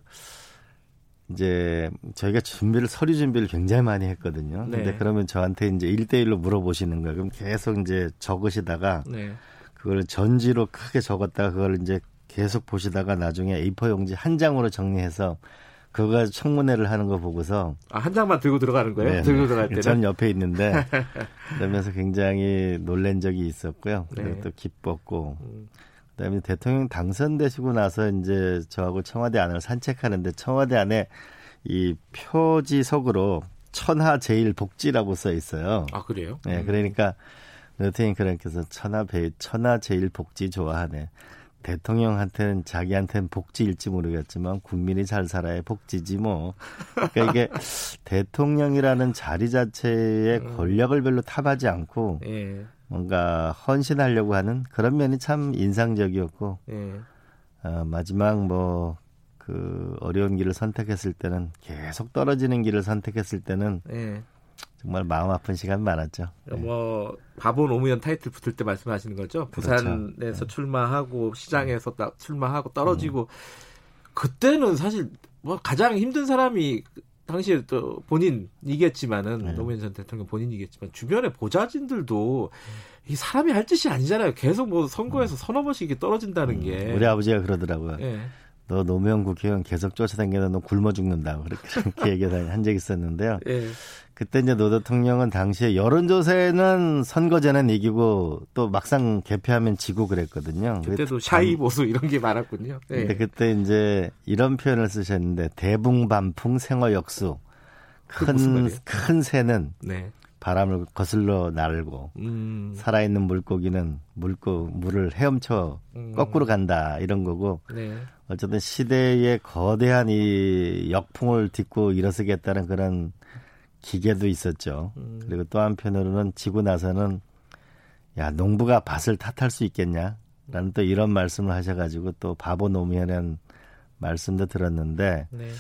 이제 저희가 준비를 서류 준비를 굉장히 많이 했거든요. 네. 근데 그러면 저한테 이제 1대1로 물어보시는 거예요. 그럼 계속 이제 적으시다가 네. 그걸 전지로 크게 적었다가 그걸 이제 계속 보시다가 나중에 A4 용지 한 장으로 정리해서 그거 청문회를 하는 거 보고서 아, 한 장만 들고 들어가는 거예요? 네, 들고 들어갈 때는 전 옆에 있는데 [laughs] 그러면서 굉장히 놀란 적이 있었고요. 네. 또 기뻤고 음. 그다음에 대통령 당선되시고 나서 이제 저하고 청와대 안을 산책하는데 청와대 안에 이 표지석으로 천하 제일 복지라고 써 있어요. 아 그래요? 네, 그러니까 대통령 그러께서 천하 배 천하 제일 복지 좋아하네. 대통령한테는 자기한테는 복지일지 모르겠지만 국민이 잘 살아야 복지지 뭐. 그러니까 이게 [laughs] 대통령이라는 자리 자체의 음. 권력을 별로 탑하지 않고 예. 뭔가 헌신하려고 하는 그런 면이 참 인상적이었고 예. 어, 마지막 뭐 그 어려운 길을 선택했을 때는 계속 떨어지는 길을 선택했을 때는 예. 정말 마음 아픈 시간 많았죠. 네. 뭐 바보 노무현 타이틀 붙을 때 말씀하시는 거죠. 그렇죠. 부산에서 그렇죠. 출마하고 시장에서 네. 출마하고 떨어지고 음. 그때는 사실 뭐 가장 힘든 사람이 당시에 또 본인이겠지만은 네. 노무현 전 대통령 본인이겠지만 주변의 보좌진들도 이 사람이 할 짓이 아니잖아요. 계속 뭐 선거에서 음. 서너 번씩 떨어진다는 음. 게 우리 아버지가 그러더라고요. 네. 너 노무현 국회의원 계속 쫓아다니면 너 굶어 죽는다. 그렇게 [laughs] 얘기한 적이 있었는데요. 네. 그때 이제 노 대통령은 당시에 여론조사에는 선거제는 이기고 또 막상 개표하면 지고 그랬거든요. 그때도 shy 보수 이런 게 많았군요. 네. 근데 그때 이제 이런 표현을 쓰셨는데 대붕반풍 생어 역수 큰큰 새는 네. 바람을 거슬러 날고 음. 살아있는 물고기는 물고 물을 헤엄쳐 음. 거꾸로 간다 이런 거고 네. 어쨌든 시대의 거대한 이 역풍을 딛고 일어서겠다는 그런 기계도 있었죠. 음. 그리고 또 한편으로는 지고 나서는 야 농부가 밭을 탓할 수 있겠냐? 라는 또 이런 말씀을 하셔가지고 또 바보 노무현이라는 말씀도 들었는데 네.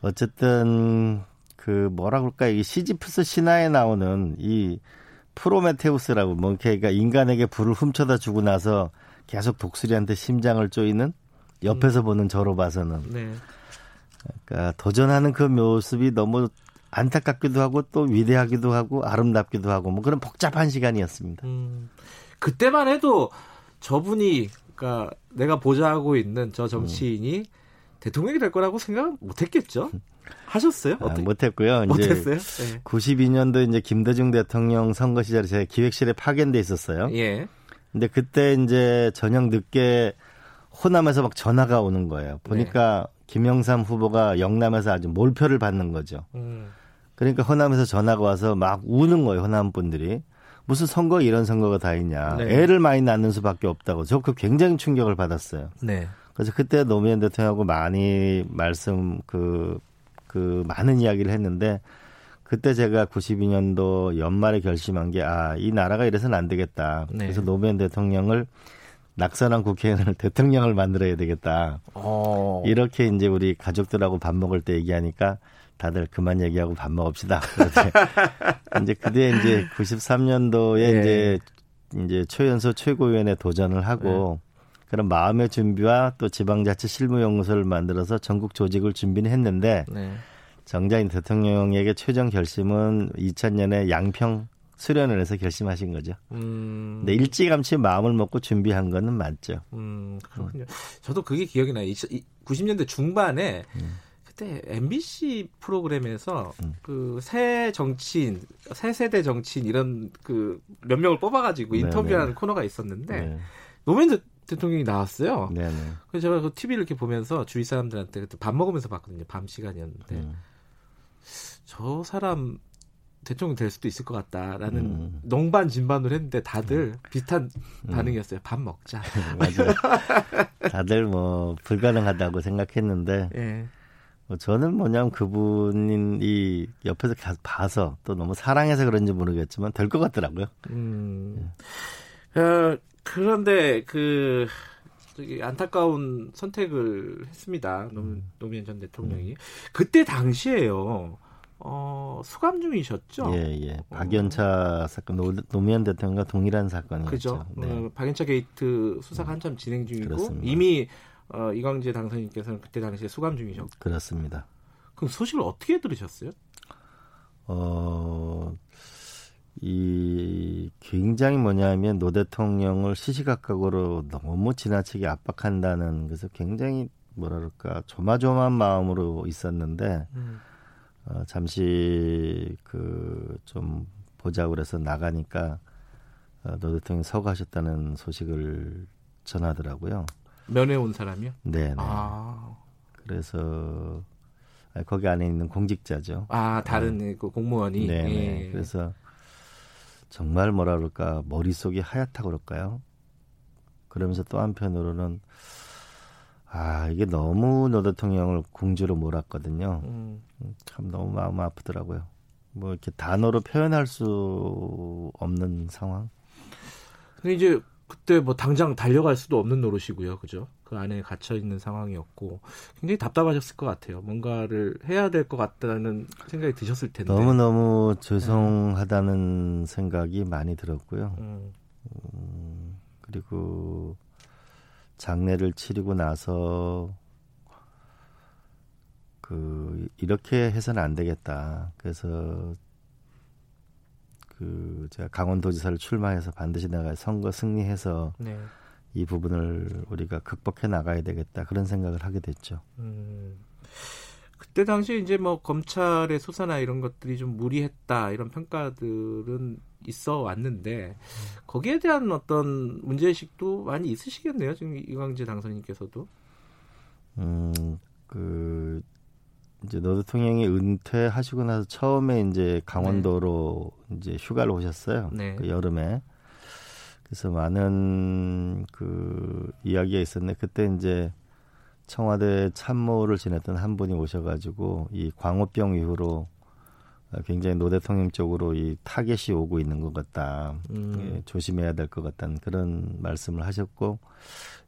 어쨌든 그 뭐라 그럴까 이 시지프스 신화에 나오는 이 프로메테우스라고 뭐 그러니까 인간에게 불을 훔쳐다 주고 나서 계속 독수리한테 심장을 쪼이는 옆에서 음. 보는 저로 봐서는 네. 그러니까 도전하는 그 모습이 너무 안타깝기도 하고 또 위대하기도 하고 아름답기도 하고 뭐 그런 복잡한 시간이었습니다. 음, 그때만 해도 저분이 그러니까 내가 보좌하고 있는 저 정치인이 음. 대통령이 될 거라고 생각 못했겠죠. 하셨어요? 아, 못했고요. 못했어요. 네. 92년도 이제 김대중 대통령 선거 시절에 제가 기획실에 파견돼 있었어요. 예. 근데 그때 이제 저녁 늦게 호남에서 막 전화가 오는 거예요. 보니까 네. 김영삼 후보가 영남에서 아주 몰표를 받는 거죠. 음. 그러니까 호남에서 전화가 와서 막 우는 거예요, 호남 분들이. 무슨 선거 이런 선거가 다 있냐. 네. 애를 많이 낳는 수밖에 없다고. 저 그 굉장히 충격을 받았어요. 네. 그래서 그때 노무현 대통령하고 많이 말씀 그, 그 많은 이야기를 했는데 그때 제가 92년도 연말에 결심한 게 아, 이 나라가 이래서는 안 되겠다. 네. 그래서 노무현 대통령을 낙선한 국회의원을 대통령을 만들어야 되겠다. 오. 어. 이렇게 이제 우리 가족들하고 밥 먹을 때 얘기하니까 다들 그만 얘기하고 밥 먹읍시다. [laughs] 이제 그때 이제 93년도에 네. 이제 이제 최연소 최고위원회 도전을 하고 네. 그런 마음의 준비와 또 지방자치 실무연구소를 만들어서 전국 조직을 준비는 했는데 네. 정자인 대통령에게 최종 결심은 2000년에 양평 수련을 해서 결심하신 거죠. 음. 근데 일찌감치 마음을 먹고 준비한 거는 맞죠. 음, 그렇군요. 음. 저도 그게 기억이 나요. 90년대 중반에 음. 그때 MBC 프로그램에서 음. 그새 정치인, 새 세대 정치인 이런 그 몇 명을 뽑아가지고 네, 인터뷰하는 네네. 코너가 있었는데 네. 노무현 대통령이 나왔어요. 네네. 네. 그래서 제가 그 TV를 이렇게 보면서 주위 사람들한테 그때 밥 먹으면서 봤거든요. 밤 시간이었는데 음. 저 사람 대통령 될 수도 있을 것 같다라는 음. 농반 진반을 했는데 다들 음. 비슷한 음. 반응이었어요. 밥 먹자. [laughs] 맞아요. 다들 뭐 불가능하다고 생각했는데 [laughs] 예. 뭐 저는 뭐냐면 그분이 옆에서 봐서 또 너무 사랑해서 그런지 모르겠지만 될 것 같더라고요. 음. 예. 어, 그런데 그 저기 안타까운 선택을 했습니다. 노, 노무현 전 대통령이 음. 그때 당시에요. 어, 수감 중이셨죠? 예, 예. 박연차 어. 사건, 노, 노무현 대통령과 동일한 사건이었죠. 그죠. 네. 어, 박연차 게이트 수사가 한참 진행 중이고 그렇습니다. 이미 어, 이광재 당선인께서는 그때 당시에 수감 중이셨고. 그렇습니다. 그럼 소식을 어떻게 들으셨어요? 어, 이 굉장히 뭐냐면 노 대통령을 시시각각으로 너무 지나치게 압박한다는 그래서 굉장히 뭐랄까 조마조마한 마음으로 있었는데 음. 어, 잠시 그 좀 보자고 그래서 나가니까 어, 노 대통령이 서거하셨다는 소식을 전하더라고요. 면회 온 사람이요? 네. 아. 그래서 거기 안에 있는 공직자죠. 아 다른 네. 그 공무원이. 네. 네. 예. 그래서 정말 뭐라 그럴까 머릿 속이 하얗다 그럴까요? 그러면서 또 한편으로는 아 이게 너무 노 대통령을 궁지로 몰았거든요. 음. 참 너무 마음 아프더라고요. 뭐 이렇게 단어로 표현할 수 없는 상황. 근데 이제 그때 뭐 당장 달려갈 수도 없는 노릇이고요, 그죠? 그 안에 갇혀 있는 상황이었고 굉장히 답답하셨을 것 같아요. 뭔가를 해야 될 것 같다는 생각이 드셨을 텐데 너무 너무 죄송하다는 음. 생각이 많이 들었고요. 음. 음, 그리고 장례를 치르고 나서 그 이렇게 해서는 안 되겠다. 그래서 그 제가 강원도지사를 출마해서 반드시 내가 선거 승리해서 네. 이 부분을 우리가 극복해 나가야 되겠다 그런 생각을 하게 됐죠. 음, 그때 당시에 이제 뭐 검찰의 수사나 이런 것들이 좀 무리했다 이런 평가들은 있어 왔는데 거기에 대한 어떤 문제의식도 많이 있으시겠네요. 지금 이광재 당선인께서도. 음, 그 이제 노 대통령이 은퇴하시고 나서 처음에 이제 강원도로 네. 이제 휴가를 오셨어요. 네. 그 여름에. 그래서 많은 그 이야기가 있었는데 그때 이제 청와대 참모를 지냈던 한 분이 오셔가지고 이 광우병 이후로 굉장히 노 대통령 쪽으로 이 타겟이 오고 있는 것 같다. 음. 예, 조심해야 될 것 같다는 그런 말씀을 하셨고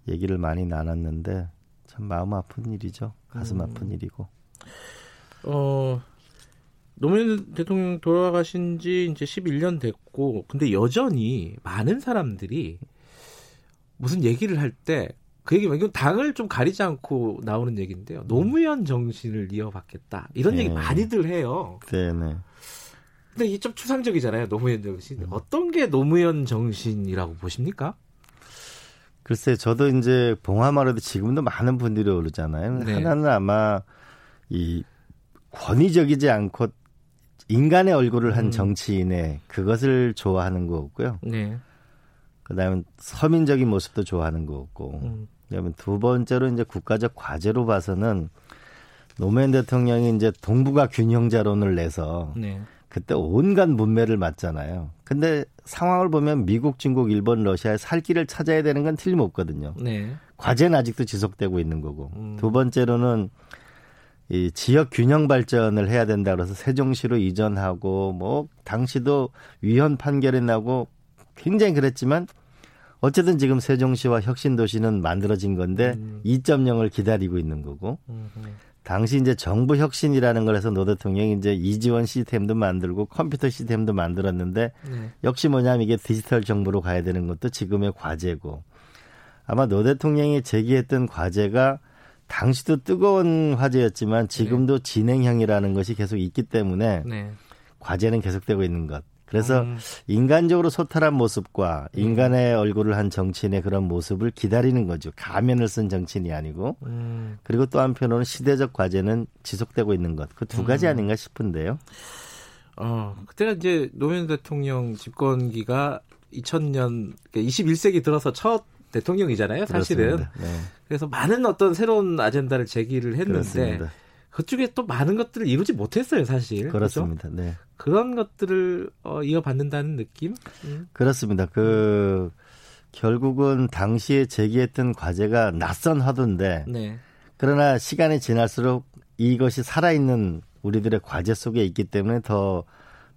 얘기를 많이 나눴는데 참 마음 아픈 일이죠. 가슴 음. 아픈 일이고. 어, 노무현 대통령 돌아가신 지 이제 11년 됐고, 근데 여전히 많은 사람들이 무슨 얘기를 할 때, 그 얘기, 이건 당을 좀 가리지 않고 나오는 얘기인데요. 노무현 정신을 이어받겠다. 이런 네. 얘기 많이들 해요. 네 네. 근데 이게 좀 추상적이잖아요. 노무현 정신. 음. 어떤 게 노무현 정신이라고 보십니까? 글쎄, 저도 이제 봉화마을에도 지금도 많은 분들이 오르잖아요. 네. 하나는 아마 이 권위적이지 않고 인간의 얼굴을 한 음. 정치인의 그것을 좋아하는 거고요. 네. 그다음에 서민적인 모습도 좋아하는 거고. 음. 그다음에 두 번째로 이제 국가적 과제로 봐서는 노무현 대통령이 이제 동북아 균형자론을 내서 네. 그때 온갖 문매를 맞잖아요. 근데 상황을 보면 미국, 중국, 일본, 러시아의 살 길을 찾아야 되는 건 틀림없거든요. 네. 과제는 아직도 지속되고 있는 거고. 음. 두 번째로는 이 지역 균형 발전을 해야 된다 그래서 세종시로 이전하고 뭐 당시도 위헌 판결이 나고 굉장히 그랬지만 어쨌든 지금 세종시와 혁신도시는 만들어진 건데 음. 2.0을 기다리고 있는 거고 음. 당시 이제 정부 혁신이라는 걸 해서 노 대통령이 이제 이지원 시스템도 만들고 컴퓨터 시스템도 만들었는데 네. 역시 뭐냐면 이게 디지털 정부로 가야 되는 것도 지금의 과제고 아마 노 대통령이 제기했던 과제가 당시도 뜨거운 화제였지만 지금도 네. 진행형이라는 것이 계속 있기 때문에 네. 과제는 계속되고 있는 것. 그래서 음. 인간적으로 소탈한 모습과 음. 인간의 얼굴을 한 정치인의 그런 모습을 기다리는 거죠. 가면을 쓴 정치인이 아니고. 음. 그리고 또 한편으로는 시대적 과제는 지속되고 있는 것. 그 두 가지 음. 아닌가 싶은데요. 어, 그때가 이제 노무현 대통령 집권기가 2000년, 21세기 들어서 첫 대통령이잖아요, 사실은. 네. 그래서 많은 어떤 새로운 아젠다를 제기를 했는데 그렇습니다. 그쪽에 또 많은 것들을 이루지 못했어요, 사실. 그렇습니다. 그렇죠? 네. 그런 것들을 어, 이어받는다는 느낌? 음. 그렇습니다. 그 결국은 당시에 제기했던 과제가 낯선 화두인데 네. 그러나 시간이 지날수록 이것이 살아있는 우리들의 과제 속에 있기 때문에 더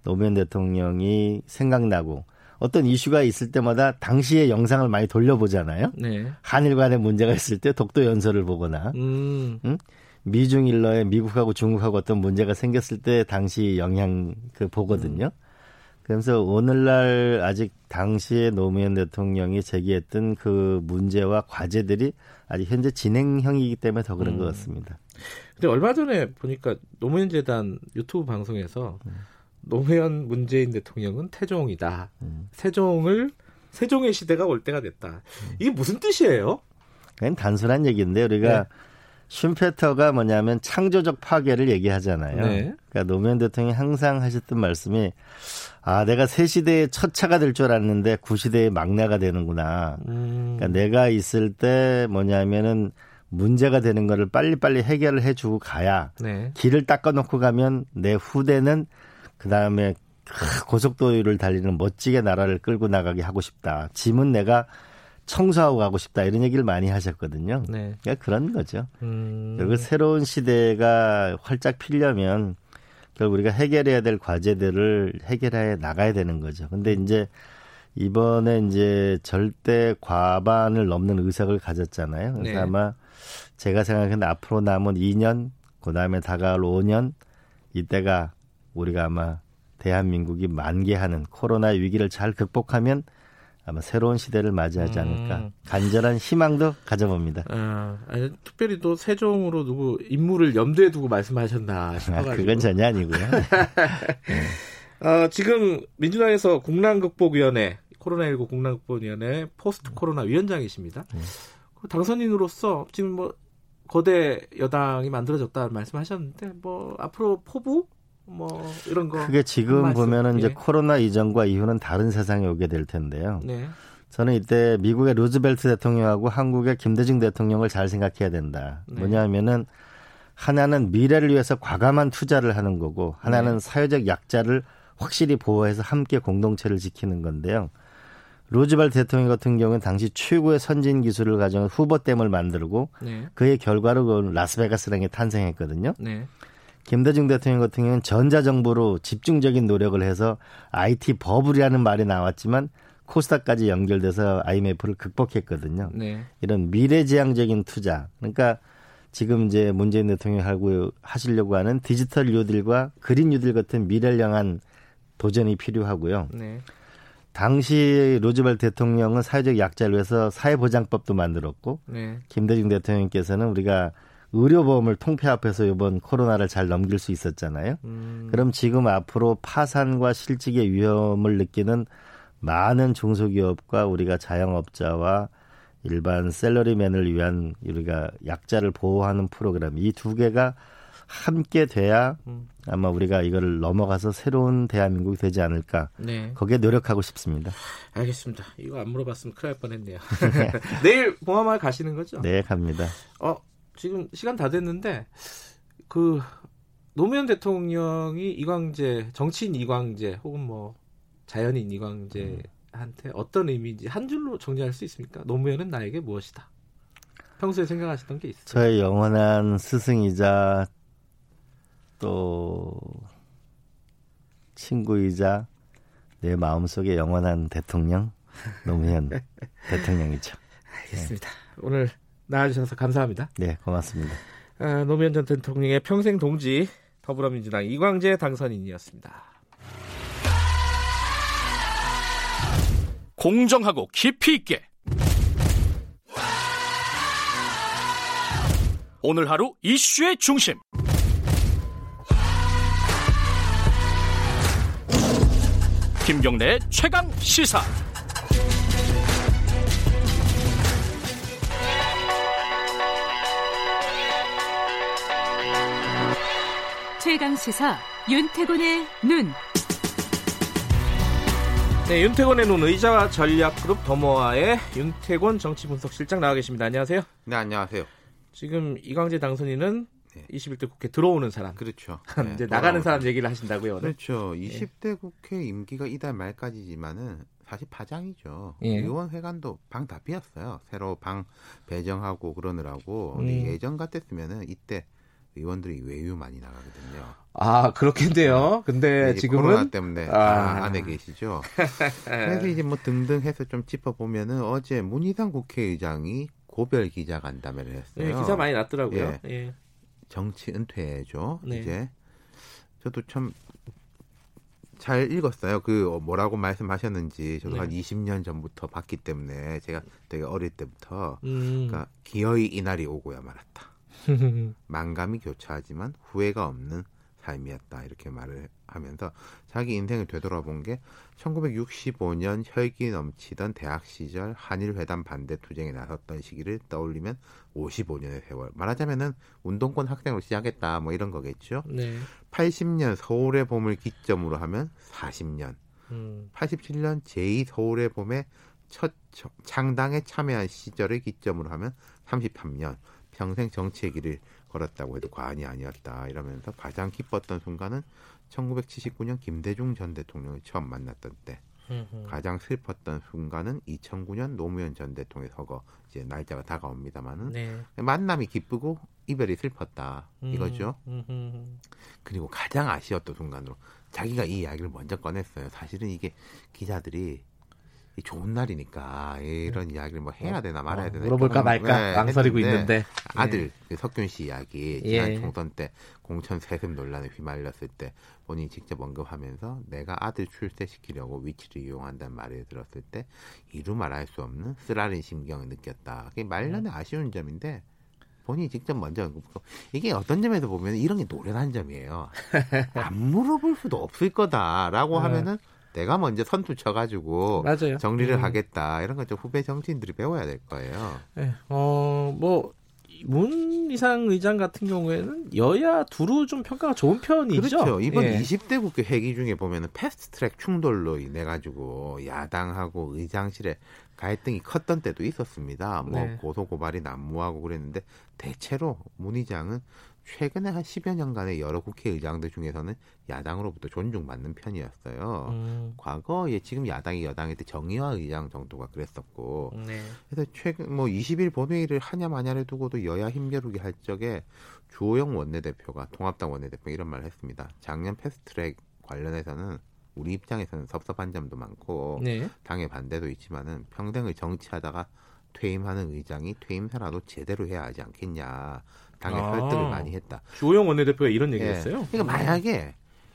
노무현 대통령이 생각나고 어떤 이슈가 있을 때마다 당시의 영상을 많이 돌려보잖아요. 네. 한일 간의 문제가 있을 때 독도 연설을 보거나 음. 응? 미중 일러에 미국하고 중국하고 어떤 문제가 생겼을 때 당시 영향 그 보거든요. 그래서 오늘날 아직 당시에 노무현 대통령이 제기했던 그 문제와 과제들이 아직 현재 진행형이기 때문에 더 그런 음. 것 같습니다. 근데 얼마 전에 보니까 노무현 재단 유튜브 방송에서 음. 노무현 문재인 대통령은 태종이다. 음. 세종을 세종의 시대가 올 때가 됐다. 음. 이게 무슨 뜻이에요? 그냥 단순한 얘기인데 우리가 네. 슈페터가 뭐냐면 창조적 파괴를 얘기하잖아요. 네. 그러니까 노무현 대통령이 항상 하셨던 말씀이 아 내가 새 시대의 첫 차가 될 줄 알았는데 구시대의 막내가 되는구나. 음. 그러니까 내가 있을 때 뭐냐면은 문제가 되는 거를 빨리빨리 해결을 해주고 가야 네. 길을 닦아놓고 가면 내 후대는 그 다음에 고속도로를 달리는 멋지게 나라를 끌고 나가게 하고 싶다. 짐은 내가 청소하고 가고 싶다 이런 얘기를 많이 하셨거든요. 네. 그러니까 그런 거죠. 음. 그리고 새로운 시대가 활짝 피려면 결국 우리가 해결해야 될 과제들을 해결해 나가야 되는 거죠. 근데 이제 이번에 이제 절대 과반을 넘는 의석을 가졌잖아요. 그래서 네. 아마 제가 생각하는 앞으로 남은 2년, 그 다음에 다가올 5년, 이때가 우리가 아마 대한민국이 만개하는 코로나 위기를 잘 극복하면 아마 새로운 시대를 맞이하지 않을까 음. 간절한 희망도 가져봅니다. 아, 아니, 특별히 또 세종으로 누구 인물을 염두에 두고 말씀하셨나 싶어가지고. 아, 그건 전혀 아니고요. [laughs] 네. 어, 지금 민주당에서 국난극복위원회 코로나19 국난극복위원회 포스트 코로나 위원장이십니다. 네. 당선인으로서 지금 뭐 거대 여당이 만들어졌다는 말씀하셨는데 뭐 앞으로 포부 뭐 이런 거. 그게 지금 보면은 예. 이제 코로나 이전과 이후는 다른 세상이 오게 될 텐데요. 네. 저는 이때 미국의 루즈벨트 대통령하고 한국의 김대중 대통령을 잘 생각해야 된다. 네. 뭐냐면은 하나는 미래를 위해서 과감한 투자를 하는 거고 하나는 네. 사회적 약자를 확실히 보호해서 함께 공동체를 지키는 건데요. 루즈벨트 대통령 같은 경우는 당시 최고의 선진 기술을 가져온 후보댐을 만들고 네. 그의 결과로 그 라스베가스랑이 탄생했거든요. 네. 김대중 대통령 같은 경우는 전자정부로 집중적인 노력을 해서 IT 버블이라는 말이 나왔지만 코스닥까지 연결돼서 IMF를 극복했거든요. 네. 이런 미래지향적인 투자. 그러니까 지금 이제 문재인 대통령이 하고 하시려고 하는 디지털 뉴딜과 그린 뉴딜 같은 미래를 향한 도전이 필요하고요. 네. 당시 로즈벨트 대통령은 사회적 약자를 위해서 사회보장법도 만들었고 네. 김대중 대통령께서는 우리가 의료보험을 통폐합해서 이번 코로나를 잘 넘길 수 있었잖아요. 음. 그럼 지금 앞으로 파산과 실직의 위험을 느끼는 많은 중소기업과 우리가 자영업자와 일반 셀러리맨을 위한 우리가 약자를 보호하는 프로그램 이 두 개가 함께 돼야 음. 아마 우리가 이거를 넘어가서 새로운 대한민국이 되지 않을까. 네. 거기에 노력하고 싶습니다. 알겠습니다. 이거 안 물어봤으면 큰일 날 뻔했네요. [laughs] [laughs] 내일 봉화마을 가시는 거죠? 네, 갑니다. 어, 지금 시간 다 됐는데 그 노무현 대통령이 이광재 정치인 이광재 혹은 뭐 자연인 이광재한테 어떤 의미인지 한 줄로 정리할 수 있습니까? 노무현은 나에게 무엇이다. 평소에 생각하시던 게 있어요? 저의 영원한 스승이자 또 친구이자 내 마음속에 영원한 대통령 노무현 [laughs] 대통령이죠. 알겠습니다. 네. 오늘 나와주셔서 감사합니다. 네, 고맙습니다. 아, 노무현 전 대통령의 평생 동지 더불어민주당 이광재 당선인이었습니다. 공정하고 깊이 있게 오늘 하루 이슈의 중심 김경래 최강 시사 최강 시사 윤태곤의 눈. 네, 윤태곤의 눈 의자와 전략그룹 더모아의 윤태곤 정치분석실장 나와 계십니다. 안녕하세요. 네, 안녕하세요. 지금 이광재 당선인은 네. 21대 국회 들어오는 사람. 그렇죠. [laughs] 네, 이제 나가는 사람 얘기를 하신다고요. 오늘? 그렇죠. 20대 네. 국회 임기가 이달 말까지지만은 사실 파장이죠. 예. 의원 회관도 방 다 비었어요. 새로 방 배정하고 그러느라고 음. 예전 같았으면은 이때 의원들이 외유 많이 나가거든요. 아 그렇겠네요. 근데 지금은 코로나 때문에 아. 안에 계시죠. 그래서 이제 뭐 등등 해서 좀 짚어 보면은 어제 문희상 국회의장이 고별 기자 간담회를 했어요. 네, 기사 많이 났더라고요. 예. 예. 정치 은퇴죠. 네. 이제 저도 참 잘 읽었어요. 그 뭐라고 말씀하셨는지 저도 네. 한 20년 전부터 봤기 때문에 제가 되게 어릴 때부터 음. 그러니까 기어이 이날이 오고야 말았다. [laughs] 만감이 교차하지만 후회가 없는 삶이었다 이렇게 말을 하면서 자기 인생을 되돌아본 게 1965년 혈기 넘치던 대학 시절 한일 회담 반대 투쟁에 나섰던 시기를 떠올리면 55년의 세월 말하자면은 운동권 학생으로 시작했다 뭐 이런 거겠죠. 네. 80년 서울의 봄을 기점으로 하면 40년. 음. 87년 제2 서울의 봄에 첫 창당에 참여한 시절을 기점으로 하면 33년. 평생 정치의 길을 걸었다고 해도 과언이 아니었다 이러면서 가장 기뻤던 순간은 1979년 김대중 전 대통령을 처음 만났던 때 가장 슬펐던 순간은 2009년 노무현 전 대통령 서거 이제 날짜가 다가옵니다만은 네. 만남이 기쁘고 이별이 슬펐다 이거죠. 그리고 가장 아쉬웠던 순간으로 자기가 이 이야기를 먼저 꺼냈어요. 사실은 이게 기자들이 좋은 날이니까 이런 네. 이야기를 뭐 해야 되나 말아야 어, 되나 물어볼까 말까 네, 망설이고 있는데 아들 예. 그 석균 씨 이야기 지난 예. 총선 때 공천 세습 논란에 휘말렸을 때 본인이 직접 언급하면서 내가 아들 출세시키려고 위치를 이용한다는 말을 들었을 때 이루 말할 수 없는 쓰라린 심경을 느꼈다. 그게 말년의 음. 아쉬운 점인데 본인이 직접 먼저 언급하고 이게 어떤 점에서 보면 이런 게 노련한 점이에요. [laughs] 안 물어볼 수도 없을 거다라고 네. 하면은 내가 먼저 선두 쳐가지고 맞아요. 정리를 음. 하겠다 이런 건좀 후배 정치인들이 배워야 될 거예요. 네, 어뭐 문 이상 의장 같은 경우에는 여야 두루 좀 평가가 좋은 편이죠. 그렇죠. 이번 예. 20대 국회 회기 중에 보면은 패스트트랙 충돌로 인해 가지고 야당하고 의장실에 갈등이 컸던 때도 있었습니다. 뭐 네. 고소 고발이 난무하고 그랬는데 대체로 문 의장은 최근에 한 10여 년간의 여러 국회의장들 중에서는 야당으로부터 존중받는 편이었어요. 음. 과거에 지금 야당이 여당일 때 정의화 의장 정도가 그랬었고, 네. 그래서 최근 뭐 20일 본회의를 하냐 마냐를 두고도 여야 힘겨루기 할 적에 주호영 원내대표가 통합당 원내대표 이런 말을 했습니다. 작년 패스트트랙 관련해서는 우리 입장에서는 섭섭한 점도 많고 네. 당의 반대도 있지만은 평생을 정치하다가 퇴임하는 의장이 퇴임사라도 제대로 해야 하지 않겠냐. 당의 아, 설득을 많이 했다. 주호영 원내대표가 이런 얘기했어요. 예. 그러니까 만약에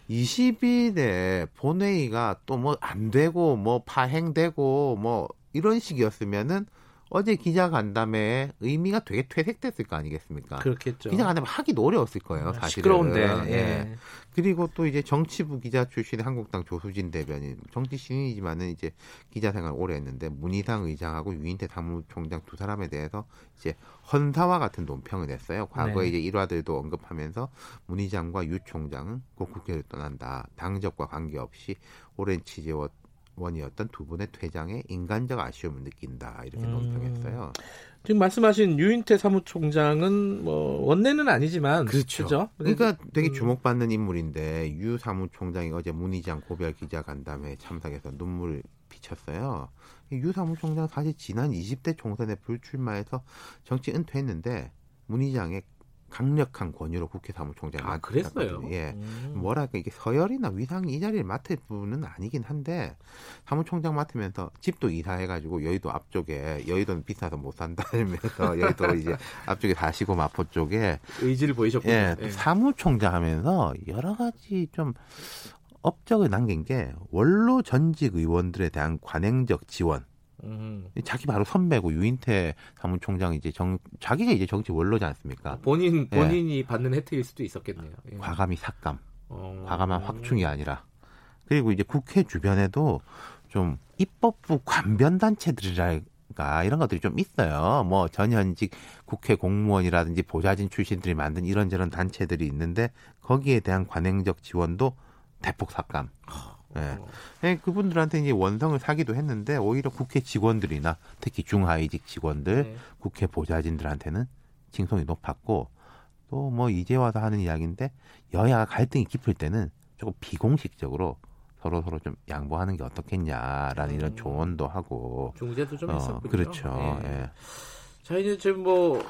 20일에 본회의가 또 뭐 안 되고 뭐 파행되고 뭐 이런 식이었으면은 어제 기자 간담회 의미가 되게 퇴색됐을 거 아니겠습니까? 그렇겠죠. 기자 간담회 하기도 어려웠을 거예요, 아, 사실은. 시끄러운데. 예. 예. 그리고 또 이제 정치부 기자 출신의 한국당 조수진 대변인, 정치 신인이지만은 이제 기자 생활 오래 했는데 문희상 의장하고 유인태 사무총장 두 사람에 대해서 이제 헌사와 같은 논평을 냈어요. 과거에 네. 이제 일화들도 언급하면서 문 의장과 유 총장은 곧 국회를 떠난다. 당적과 관계없이 오랜 취재원 원이었던 두 분의 퇴장에 인간적 아쉬움을 느낀다 이렇게 음. 논평했어요. 지금 말씀하신 유인태 사무총장은 뭐 원내는 아니지만 그렇죠. 그렇죠? 그러니까 되게 음. 주목받는 인물인데 유 사무총장이 어제 문희장 고별 기자 간담회에 참석해서 눈물 비쳤어요. 유 사무총장 사실 지난 20대 총선에 불출마해서 정치 은퇴했는데 문희장의 강력한 권유로 국회 사무총장이 아 그랬어요. 예, 음. 뭐랄까 이게 서열이나 위상이 이 자리를 맡을 분은 아니긴 한데 사무총장 맡으면서 집도 이사해가지고 여의도 앞쪽에 여의도는 비싸서 못 산다 이러면서 [laughs] 여의도 이제 앞쪽에 다시고 마포 쪽에 의지를 보이셨군요. 예, 예. 사무총장 하면서 여러 가지 좀 업적을 남긴 게 원로 전직 의원들에 대한 관행적 지원 음. 자기 바로 선배고 유인태 사무총장 이제 정 자기가 이제 정치 원로지 않습니까? 본인 예. 본인이 예. 받는 혜택일 수도 있었겠네요. 예. 과감히 삭감, 어. 과감한 확충이 아니라 그리고 이제 국회 주변에도 좀 입법부 관변 단체들이랄까 이런 것들이 좀 있어요. 뭐 전현직 국회 공무원이라든지 보좌진 출신들이 만든 이런저런 단체들이 있는데 거기에 대한 관행적 지원도 대폭 삭감. 예. 네. 그분들한테 이제 원성을 사기도 했는데 오히려 국회 직원들이나 특히 중하위직 직원들, 네. 국회 보좌진들한테는 칭송이 높았고 또 뭐 이제 와서 하는 이야기인데 여야 갈등이 깊을 때는 조금 비공식적으로 서로 서로 좀 양보하는 게 어떻겠냐라는 음. 이런 조언도 하고 중재도 좀 어, 있었군요. 그렇죠. 네. 예. 자 이제 지금 뭐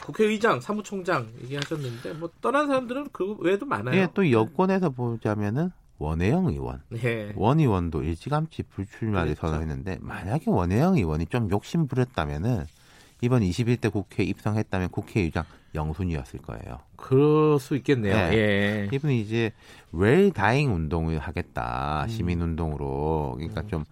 국회의장, 사무총장 얘기하셨는데 뭐 떠난 사람들은 그 외에도 많아요. 예, 또 여권에서 보자면은 원혜영 의원, 네. 원 의원도 일찌감치 불출마를 그렇죠. 선언했는데 만약에 원혜영 의원이 좀 욕심 부렸다면은 이번 21대 국회에 입성했다면 국회의장 영순이었을 거예요. 그럴 수 있겠네요. 네. 예. 이분이 이제 웰 다잉 운동을 하겠다. 음. 시민 운동으로. 그러니까 음. 좀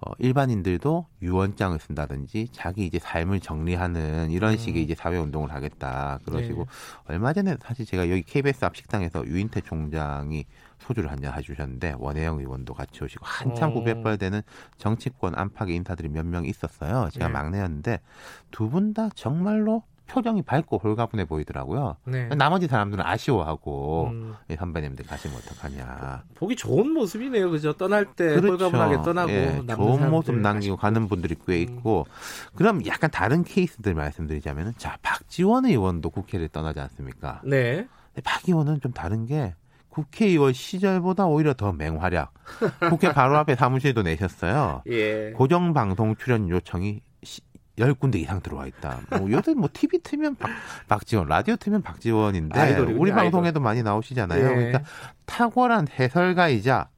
어, 일반인들도 유언장을 쓴다든지 자기 이제 삶을 정리하는 이런 음. 식의 이제 사회 운동을 하겠다. 그러시고 네. 얼마 전에 사실 제가 여기 KBS 앞 식당에서 유인태 총장이 소주를 한잔 해주셨는데 원혜영 의원도 같이 오시고 한참 구배벌되는 정치권 안팎의 인사들이 몇 명 있었어요. 제가 네. 막내였는데 두 분 다 정말로 표정이 밝고 홀가분해 보이더라고요. 네. 나머지 사람들은 아쉬워하고 음. 선배님들 가시면 어떡하냐. 보기 좋은 모습이네요, 그죠? 떠날 때 그렇죠. 홀가분하게 떠나고 예, 좋은 모습 남기고 가는 분들이 꽤 음. 있고 음. 그럼 약간 다른 케이스들 말씀드리자면은 자 박지원 의원도 국회를 떠나지 않습니까? 네. 박 의원은 좀 다른 게 국회의원 시절보다 오히려 더 맹활약. 국회 바로 앞에 사무실도 내셨어요. [laughs] 예. 고정 방송 출연 요청이 10군데 이상 들어와 있다. 뭐 요새 뭐 TV 틀면 박, 박지원, 라디오 틀면 박지원인데 아이돌이군요, 우리 방송에도 아이돌. 많이 나오시잖아요. 예. 그러니까 탁월한 해설가이자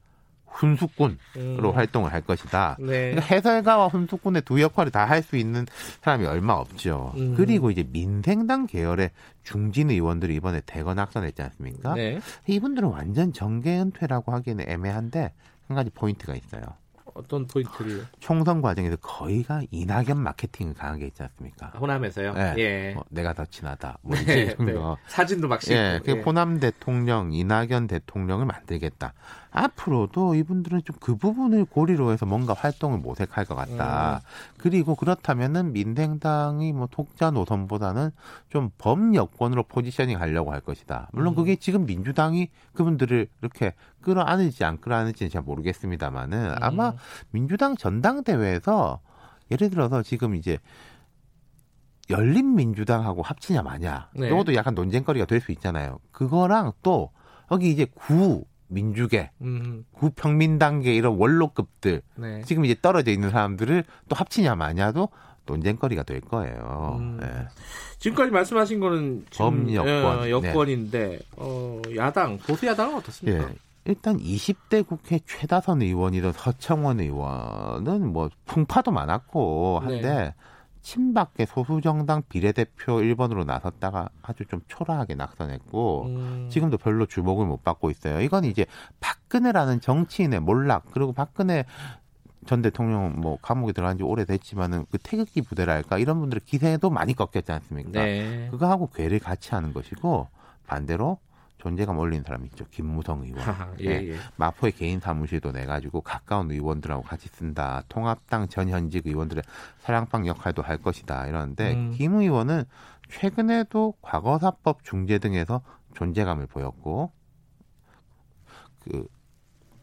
훈수꾼으로 음. 활동을 할 것이다. 네. 그러니까 해설가와 훈수꾼의 두 역할을 다 할 수 있는 사람이 얼마 없죠. 음. 그리고 이제 민생당 계열의 중진 의원들이 이번에 대거 낙선했지 않습니까? 네. 이분들은 완전 정계 은퇴라고 하기에는 애매한데 한 가지 포인트가 있어요. 어떤 포인트를? 총선 과정에서 거의가 이낙연 마케팅을 강하게 했지 않습니까? 호남에서요? 네. 예. 뭐 내가 더 친하다. 뭐 네, 네. 사진도 막 싣고. 예. 그 예. 호남 대통령, 이낙연 대통령을 만들겠다. 앞으로도 이분들은 좀 그 부분을 고리로 해서 뭔가 활동을 모색할 것 같다. 음. 그리고 그렇다면은 민생당이 뭐 독자 노선보다는 좀 범여권으로 포지셔닝 하려고 할 것이다. 물론 음. 그게 지금 민주당이 그분들을 이렇게 끌어안을지 안 끌어안을지는 잘 모르겠습니다만은 음. 아마 민주당 전당대회에서 예를 들어서 지금 이제 열린 민주당하고 합치냐 마냐. 네. 이것도 약간 논쟁거리가 될 수 있잖아요. 그거랑 또 여기 이제 구 민주계, 음. 구평민단계 이런 원로급들 네. 지금 이제 떨어져 있는 사람들을 또 합치냐 마냐도 논쟁거리가 될 거예요. 음. 네. 지금까지 말씀하신 거는 범여권 어, 여권인데 네. 어, 야당 보수 야당은 어떻습니까? 예. 일단 20대 국회 최다선 의원이던 서청원 의원은 뭐 풍파도 많았고 한데 네. 친박계 소수정당 비례대표 1번으로 나섰다가 아주 좀 초라하게 낙선했고 음. 지금도 별로 주목을 못 받고 있어요. 이건 이제 박근혜라는 정치인의 몰락 그리고 박근혜 전 대통령 뭐 감옥에 들어간 지 오래됐지만은 그 태극기 부대랄까 이런 분들의 기세도 많이 꺾였지 않습니까? 네. 그거하고 괴를 같이 하는 것이고 반대로 존재감 올리는 사람이 있죠. 김무성 의원. 예, 네. 예. 마포의 개인 사무실도 내가지고 가까운 의원들하고 같이 쓴다. 통합당 전 현직 의원들의 사랑방 역할도 할 것이다. 이러는데 음. 김 의원은 최근에도 과거사법 중재 등에서 존재감을 보였고 그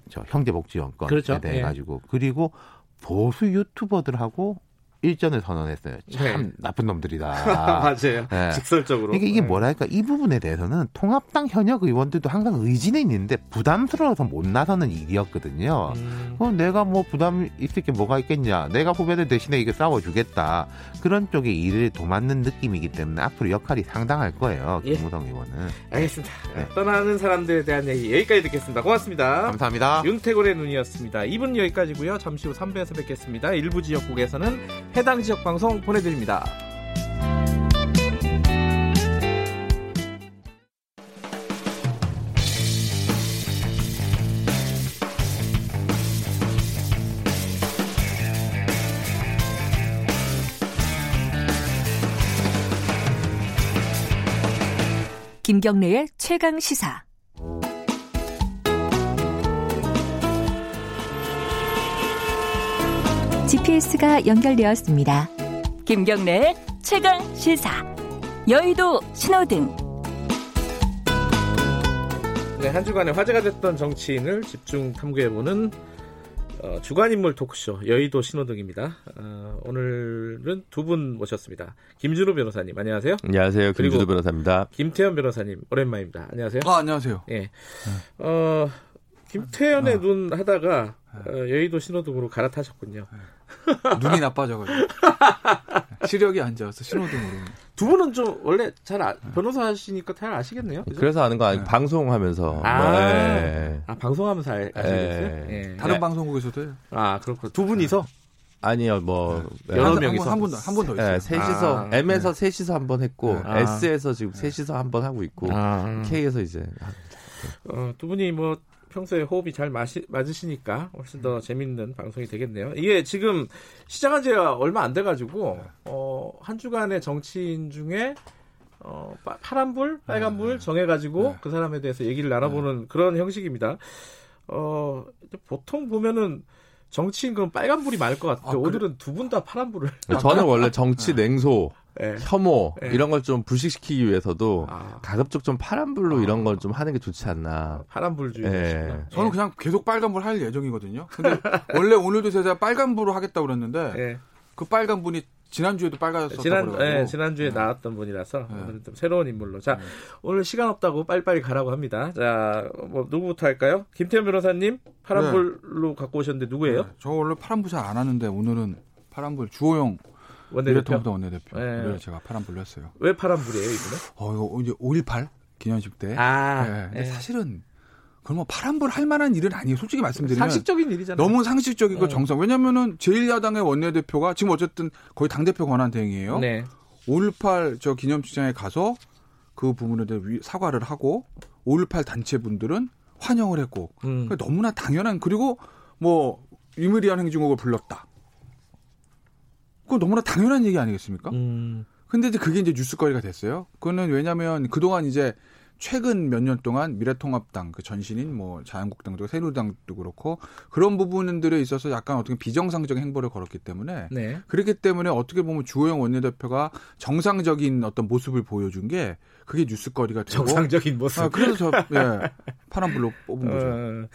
저 형제복지원건에 그렇죠. 대해 예. 가지고 그리고 보수 유튜버들하고 일전을 선언했어요. 참 네. 나쁜 놈들이다. [laughs] 맞아요. 네. 직설적으로. 그러니까 이게 네. 뭐랄까 이 부분에 대해서는 통합당 현역 의원들도 항상 의지는 있는데 부담스러워서 못 나서는 일이었거든요. 음. 어, 내가 뭐 부담 있을 게 뭐가 있겠냐. 내가 후배들 대신에 이거 싸워주겠다. 그런 쪽에 일을 도맡는 느낌이기 때문에 앞으로 역할이 상당할 거예요. 예. 김무성 의원은. 알겠습니다. 네. 떠나는 사람들에 대한 얘기 여기까지 듣겠습니다. 고맙습니다. 감사합니다. 윤태곤의 눈이었습니다. 2분 여기까지고요. 잠시 후 3부에서 뵙겠습니다. 일부 지역국에서는 해당 지역 방송 보내드립니다. 김경래의 최강 시사. GPS가 연결되었습니다. 김경래 최강 시사. 여의도 신호등. 네, 한 주간에 화제가 됐던 정치인을 집중 탐구해보는 어, 주간인물 토크쇼 여의도 신호등입니다. 어, 오늘은 두 분 모셨습니다. 김준호 변호사님, 안녕하세요. 안녕하세요. 김준호 변호사입니다. 김태현 변호사님, 오랜만입니다. 안녕하세요. 아, 안녕하세요. 예. 어, 김태현의 어. 눈 하다가 어, 여의도 신호등으로 갈아타셨군요. [laughs] 눈이 나빠져가지고 시력이 안 좋아서 신호등으로. 두 분은 좀 원래 잘 아, 변호사 하시니까 잘 아시겠네요. 그죠? 그래서 아는 거 아니 네. 방송하면서. 아, 네. 아 방송하면서 알, 아시겠어요? 네. 다른 네. 방송국에서도요. 아 그렇고 두 분이서. 아니요, 뭐 네. 여러 한, 명이서 한번한번더 있어요. 네, 셋이서 아, M에서 네. 셋이서 한 번 했고 아. S에서 지금 셋이서 한 번 하고 있고 아. K에서 이제 어, 두 분이 뭐 평소에 호흡이 잘 마시, 맞으시니까 훨씬 더 재밌는 방송이 되겠네요. 이게 지금 시작한 지가 얼마 안 돼가지고 네. 어, 한 주간의 정치인 중에 어, 파란불, 빨간불 네. 정해가지고 네. 그 사람에 대해서 얘기를 나눠보는 네. 그런 형식입니다. 어, 보통 보면은 정치인 그럼 빨간불이 많을 것 같아요. 아, 오늘은 두분 다 파란불을. 저는 원래 [laughs] 정치 냉소 네. 혐오 네. 이런 걸 좀 불식시키기 위해서도 아. 가급적 좀 파란불로 아. 이런 걸 좀 하는 게 좋지 않나. 파란불주의. 네. 저는 그냥 계속 빨간불 할 예정이거든요. 근데 원래 오늘도 제가 빨간불로 하겠다고 그랬는데 네. 그 빨간불이 지난주에도 빨간졌었고 지난 네, 지난주에 네. 나왔던 분이라서 네. 오늘은 좀 새로운 인물로 자 네. 오늘 시간 없다고 빨리빨리 가라고 합니다 자 뭐 누구부터 할까요 김태현 변호사님 파란불로 네. 갖고 오셨는데 누구예요 네. 저 원래 파란불 잘 안 하는데 오늘은 파란불 주호영 원내대표? 원내대표. 네. 그래서 제가 파란불로 했어요. 왜 파란불이에요, 이번에? 어, 이거 이제 5.18 기념식 때. 아. 네. 근데 네. 사실은 그건 뭐 파란불 할 만한 일은 아니에요. 솔직히 말씀드리면 상식적인 일이잖아요. 너무 상식적이고 네. 정상. 왜냐면은 제1야당의 원내대표가 지금 어쨌든 거의 당대표 권한 대행이에요. 네. 5.18저 기념식장에 가서 그 부분에 대해 사과를 하고 5.18 단체분들은 환영을 했고 음. 그러니까 너무나 당연한 그리고 뭐 유미리한 행진곡을 불렀다. 그건 너무나 당연한 얘기 아니겠습니까? 음. 근데 이제 그게 이제 뉴스거리가 됐어요. 그거는 왜냐면 그동안 이제 최근 몇 년 동안 미래통합당 그 전신인 뭐 자유한국당도 새누리당도 그렇고 그런 부분들에 있어서 약간 어떻게 비정상적인 행보를 걸었기 때문에 네. 그렇기 때문에 어떻게 보면 주호영 원내대표가 정상적인 어떤 모습을 보여준 게 그게 뉴스거리가 되고 정상적인 모습. 아, 그래서 저 예, 파란불로 뽑은 거죠. 어,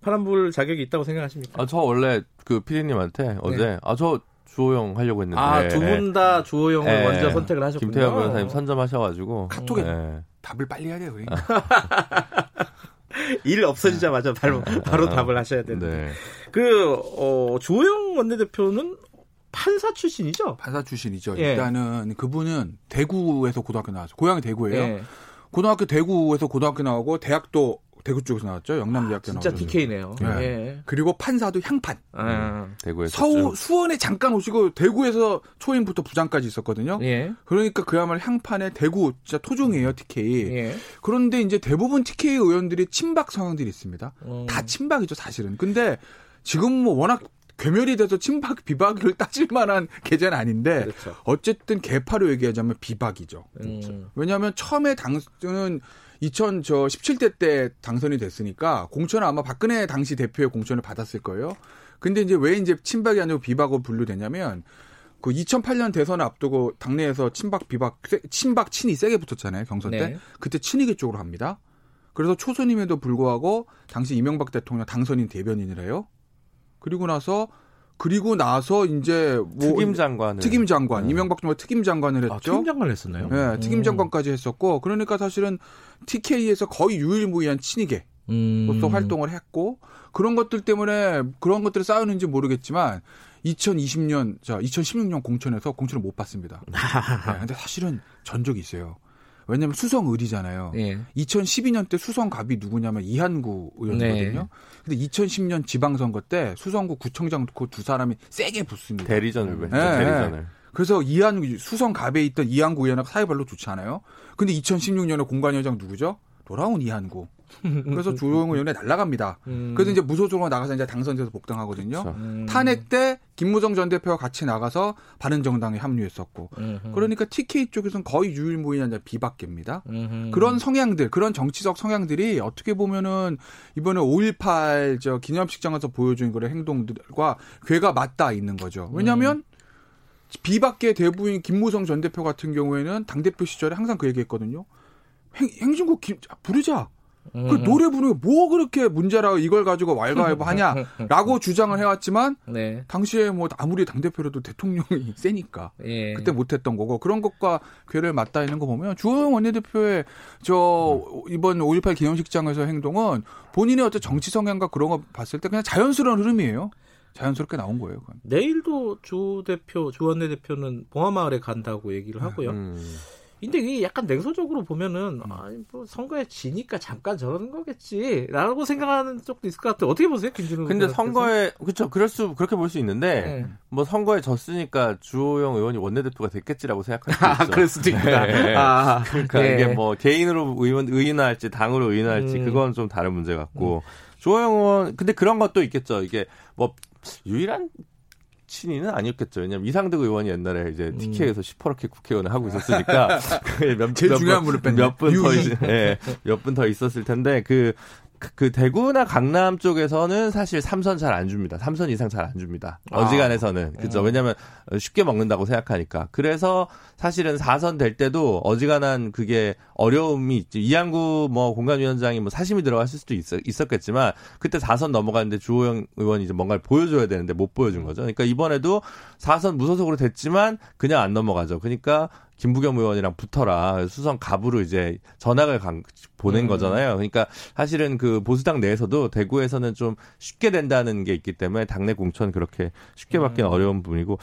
파란불 자격이 있다고 생각하십니까? 아, 저 원래 그 피디님한테 어제 네. 아저 주호영 하려고 했는데 아 두 분 다 주호영을 네. 먼저 선택을 하셨군요. 김태현 변호사님 선점하셔가지고 카톡에 네. 답을 빨리 해야 돼요. 그러니까. 일 없어지자마자 바로 바로 답을 하셔야 되는데 네. 그 어, 주호영 원내대표는 판사 출신이죠? 판사 출신이죠. 예. 일단은 그분은 대구에서 고등학교 나왔어요. 고향이 대구예요. 예. 고등학교 대구에서 고등학교 나오고 대학도 대구 쪽에서 나왔죠. 영남대학교 아, 진짜 나오죠. DK네요. 네. 예. 그리고 판사도 향판. 아. 음. 대구에서 서울 수원에 잠깐 오시고 대구에서 초임부터 부장까지 있었거든요. 예. 그러니까 그야말로 향판의 대구 진짜 토종이에요 TK. 예. 그런데 이제 대부분 TK 의원들이 친박 성향들이 있습니다. 음. 다 친박이죠 사실은. 근데 지금 뭐 워낙 괴멸이 돼서 친박 비박을 [laughs] 따질 만한 계제는 아닌데 그렇죠. 어쨌든 개파로 얘기하자면 비박이죠. 음. 왜냐하면 처음에 당선은 2017대 때 당선이 됐으니까 공천을 아마 박근혜 당시 대표의 공천을 받았을 거예요. 근데 이제 왜 이제 친박이 아니고 비박으로 분류되냐면 그 2008년 대선을 앞두고 당내에서 친박 비박 친박 친이 세게 붙었잖아요 경선 때 네. 그때 친이계 쪽으로 합니다. 그래서 초선임에도 불구하고 당시 이명박 대통령 당선인 대변인을 해요. 그리고 나서 그리고 나서 이제 뭐 특임 장관 특임 장관 네. 이명박 정부 특임 장관을 아, 했죠. 아, 특임 장관을 했었나요? 네, 특임 장관까지 했었고 그러니까 사실은 TK에서 거의 유일무이한 친이계 로서 음. 활동을 했고 그런 것들 때문에 그런 것들을 쌓였는지 모르겠지만 2020년 자 2016년 공천에서 공천을 못 받습니다. [laughs] 네, 근데 사실은 전적이 있어요. 왜냐하면 수성 을이잖아요. 예. 2012년 때 수성 갑이 누구냐면 이한구 의원이거든요. 네. 근데 2010년 지방선거 때 수성구 구청장 그 두 사람이 세게 붙습니다. 대리전을 왜? 네. 대리전을. 그래서 이한 수성 갑에 있던 이한구 의원하고 사이 별로 좋지 않아요. 근데 2016년에 공관위원장 누구죠? 돌아온 이한구. 그래서 [laughs] 조용 의원에 날라갑니다. 음. 그래서 이제 무소속으로 나가서 이제 당선돼서 복당하거든요. 그렇죠. 음. 탄핵 때 김무성 전 대표와 같이 나가서 바른정당에 합류했었고, 음흠. 그러니까 TK 쪽에서는 거의 유일무이한 비박계입니다. 음흠. 그런 성향들, 그런 정치적 성향들이 어떻게 보면은 이번에 5.18 저 기념식장 에서 보여준 그런 행동들과 괴가 맞닿아 있는 거죠. 왜냐하면 음. 비박계 대부인 김무성 전 대표 같은 경우에는 당 대표 시절에 항상 그 얘기했거든요. 행, 행진곡 김, 부르자. 그 음. 노래 부르는 게뭐 그렇게 문제라 이걸 가지고 왈가왈부 하냐라고 [laughs] 주장을 해왔지만 네. 당시에 뭐 아무리 당 대표라도 대통령이 [laughs] 세니까 예. 그때 못했던 거고 그런 것과 괴를 맞닿아 있는 거 보면 주호영 원내대표의 저 이번 5.18 기념식장에서 행동은 본인의 어떤 정치 성향과 그런 거 봤을 때 그냥 자연스러운 흐름이에요. 자연스럽게 나온 거예요. 그건. 내일도 주 대표, 주 원내 대표는 봉화마을에 간다고 얘기를 하고요. 음. 근데 이게 약간 냉소적으로 보면은 음. 아, 뭐 선거에 지니까 잠깐 저러는 거겠지라고 생각하는 쪽도 있을 것 같아요. 어떻게 보세요, 김준호? 근데 선거에 그렇죠. 그럴 수 그렇게 볼 수 있는데 네. 뭐 선거에 졌으니까 주호영 의원이 원내대표가 됐겠지라고 생각할 수 있죠. 아, 그럴 수도 있구나. 네. 아, 그러니까 네. 이게 뭐 개인으로 의원 의인할지 당으로 의인할지 음. 그건 좀 다른 문제 같고 음. 주호영 의원 근데 그런 것도 있겠죠. 이게 뭐 유일한 친인은 아니었겠죠. 왜냐면 이상득 의원이 옛날에 이제 음. TK에서 시퍼렇게 국회의원을 하고 있었으니까 [laughs] 몇, 제일 몇, 중요한 분을 뺐네. 몇분 더, 예, 몇 분 더 있었을 텐데 그 그 대구나 강남 쪽에서는 사실 삼선 잘 안 줍니다. 삼선 이상 잘 안 줍니다. 아. 어지간해서는. 그죠. 음. 왜냐면 쉽게 먹는다고 생각하니까. 그래서 사실은 4선 될 때도 어지간한 그게 어려움이 있지. 이양구 뭐 공간위원장이 뭐 사심이 들어갔을 수도 있, 있었겠지만 그때 4선 넘어갔는데 주호영 의원이 이제 뭔가를 보여줘야 되는데 못 보여준 거죠. 그러니까 이번에도 4선 무소속으로 됐지만 그냥 안 넘어가죠. 그러니까 김부겸 의원이랑 붙어라 수성 갑으로 이제 전학을 간, 보낸 음. 거잖아요. 그러니까 사실은 그 보수당 내에서도 대구에서는 좀 쉽게 된다는 게 있기 때문에 당내 공천 그렇게 쉽게 받기 는 음. 어려운 분이고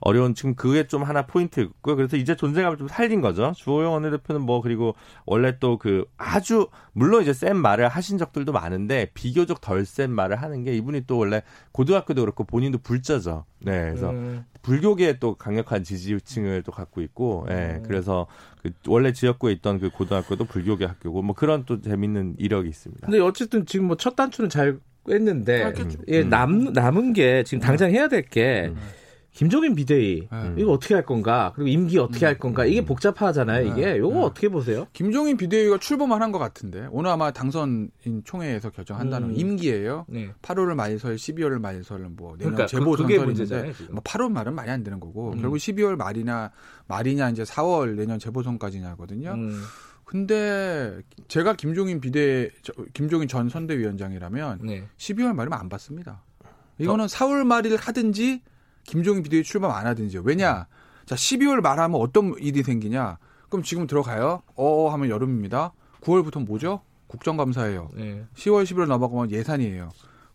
어려운 지금 그게 좀 하나 포인트였고요. 그래서 이제 존재감을 좀 살린 거죠. 주호영 원내대표는 뭐 그리고 원래 또 그 아주 물론 이제 센 말을 하신 적들도 많은데 비교적 덜 센 말을 하는 게 이분이 또 원래 고등학교도 그렇고 본인도 불자죠. 네, 그래서 음. 불교계에 또 강력한 지지층을 또 갖고 있고, 예, 네, 그래서 그 원래 지역구에 있던 그 고등학교도 불교계 학교고, 뭐 그런 또 재밌는 이력이 있습니다. 근데 어쨌든 지금 뭐 첫 단추는 잘 꿰는데, 예, 남 남은 게 지금 당장 해야 될게 음. 김종인 비대위 네. 이거 어떻게 할 건가 그리고 임기 어떻게 할 건가 이게 음. 복잡하잖아요 이게 네. 요거 네. 어떻게 보세요? 김종인 비대위가 출범을 한것 같은데 오늘 아마 당선인 총회에서 결정한다는 음. 임기예요. 네. 8월을 말설, 12월을 말설 뭐 내년 그러니까 재보선 선인데 뭐 8월 말은 말이 안 되는 거고 음. 결국 12월 말이나 말이냐 이제 4월 내년 재보선까지냐거든요. 음. 근데 제가 김종인 비대 김종인 전 선대위원장이라면 네. 12월 말이면 안 받습니다. 이거는 4월 말일 하든지 김종인 비대위 출범 안 하든지요. 왜냐? 자, 12월 말하면 어떤 일이 생기냐? 그럼 지금 들어가요. 어 하면 여름입니다. 9월부터 뭐죠? 국정감사예요. 네. 10월, 11월 넘어가면 예산이에요.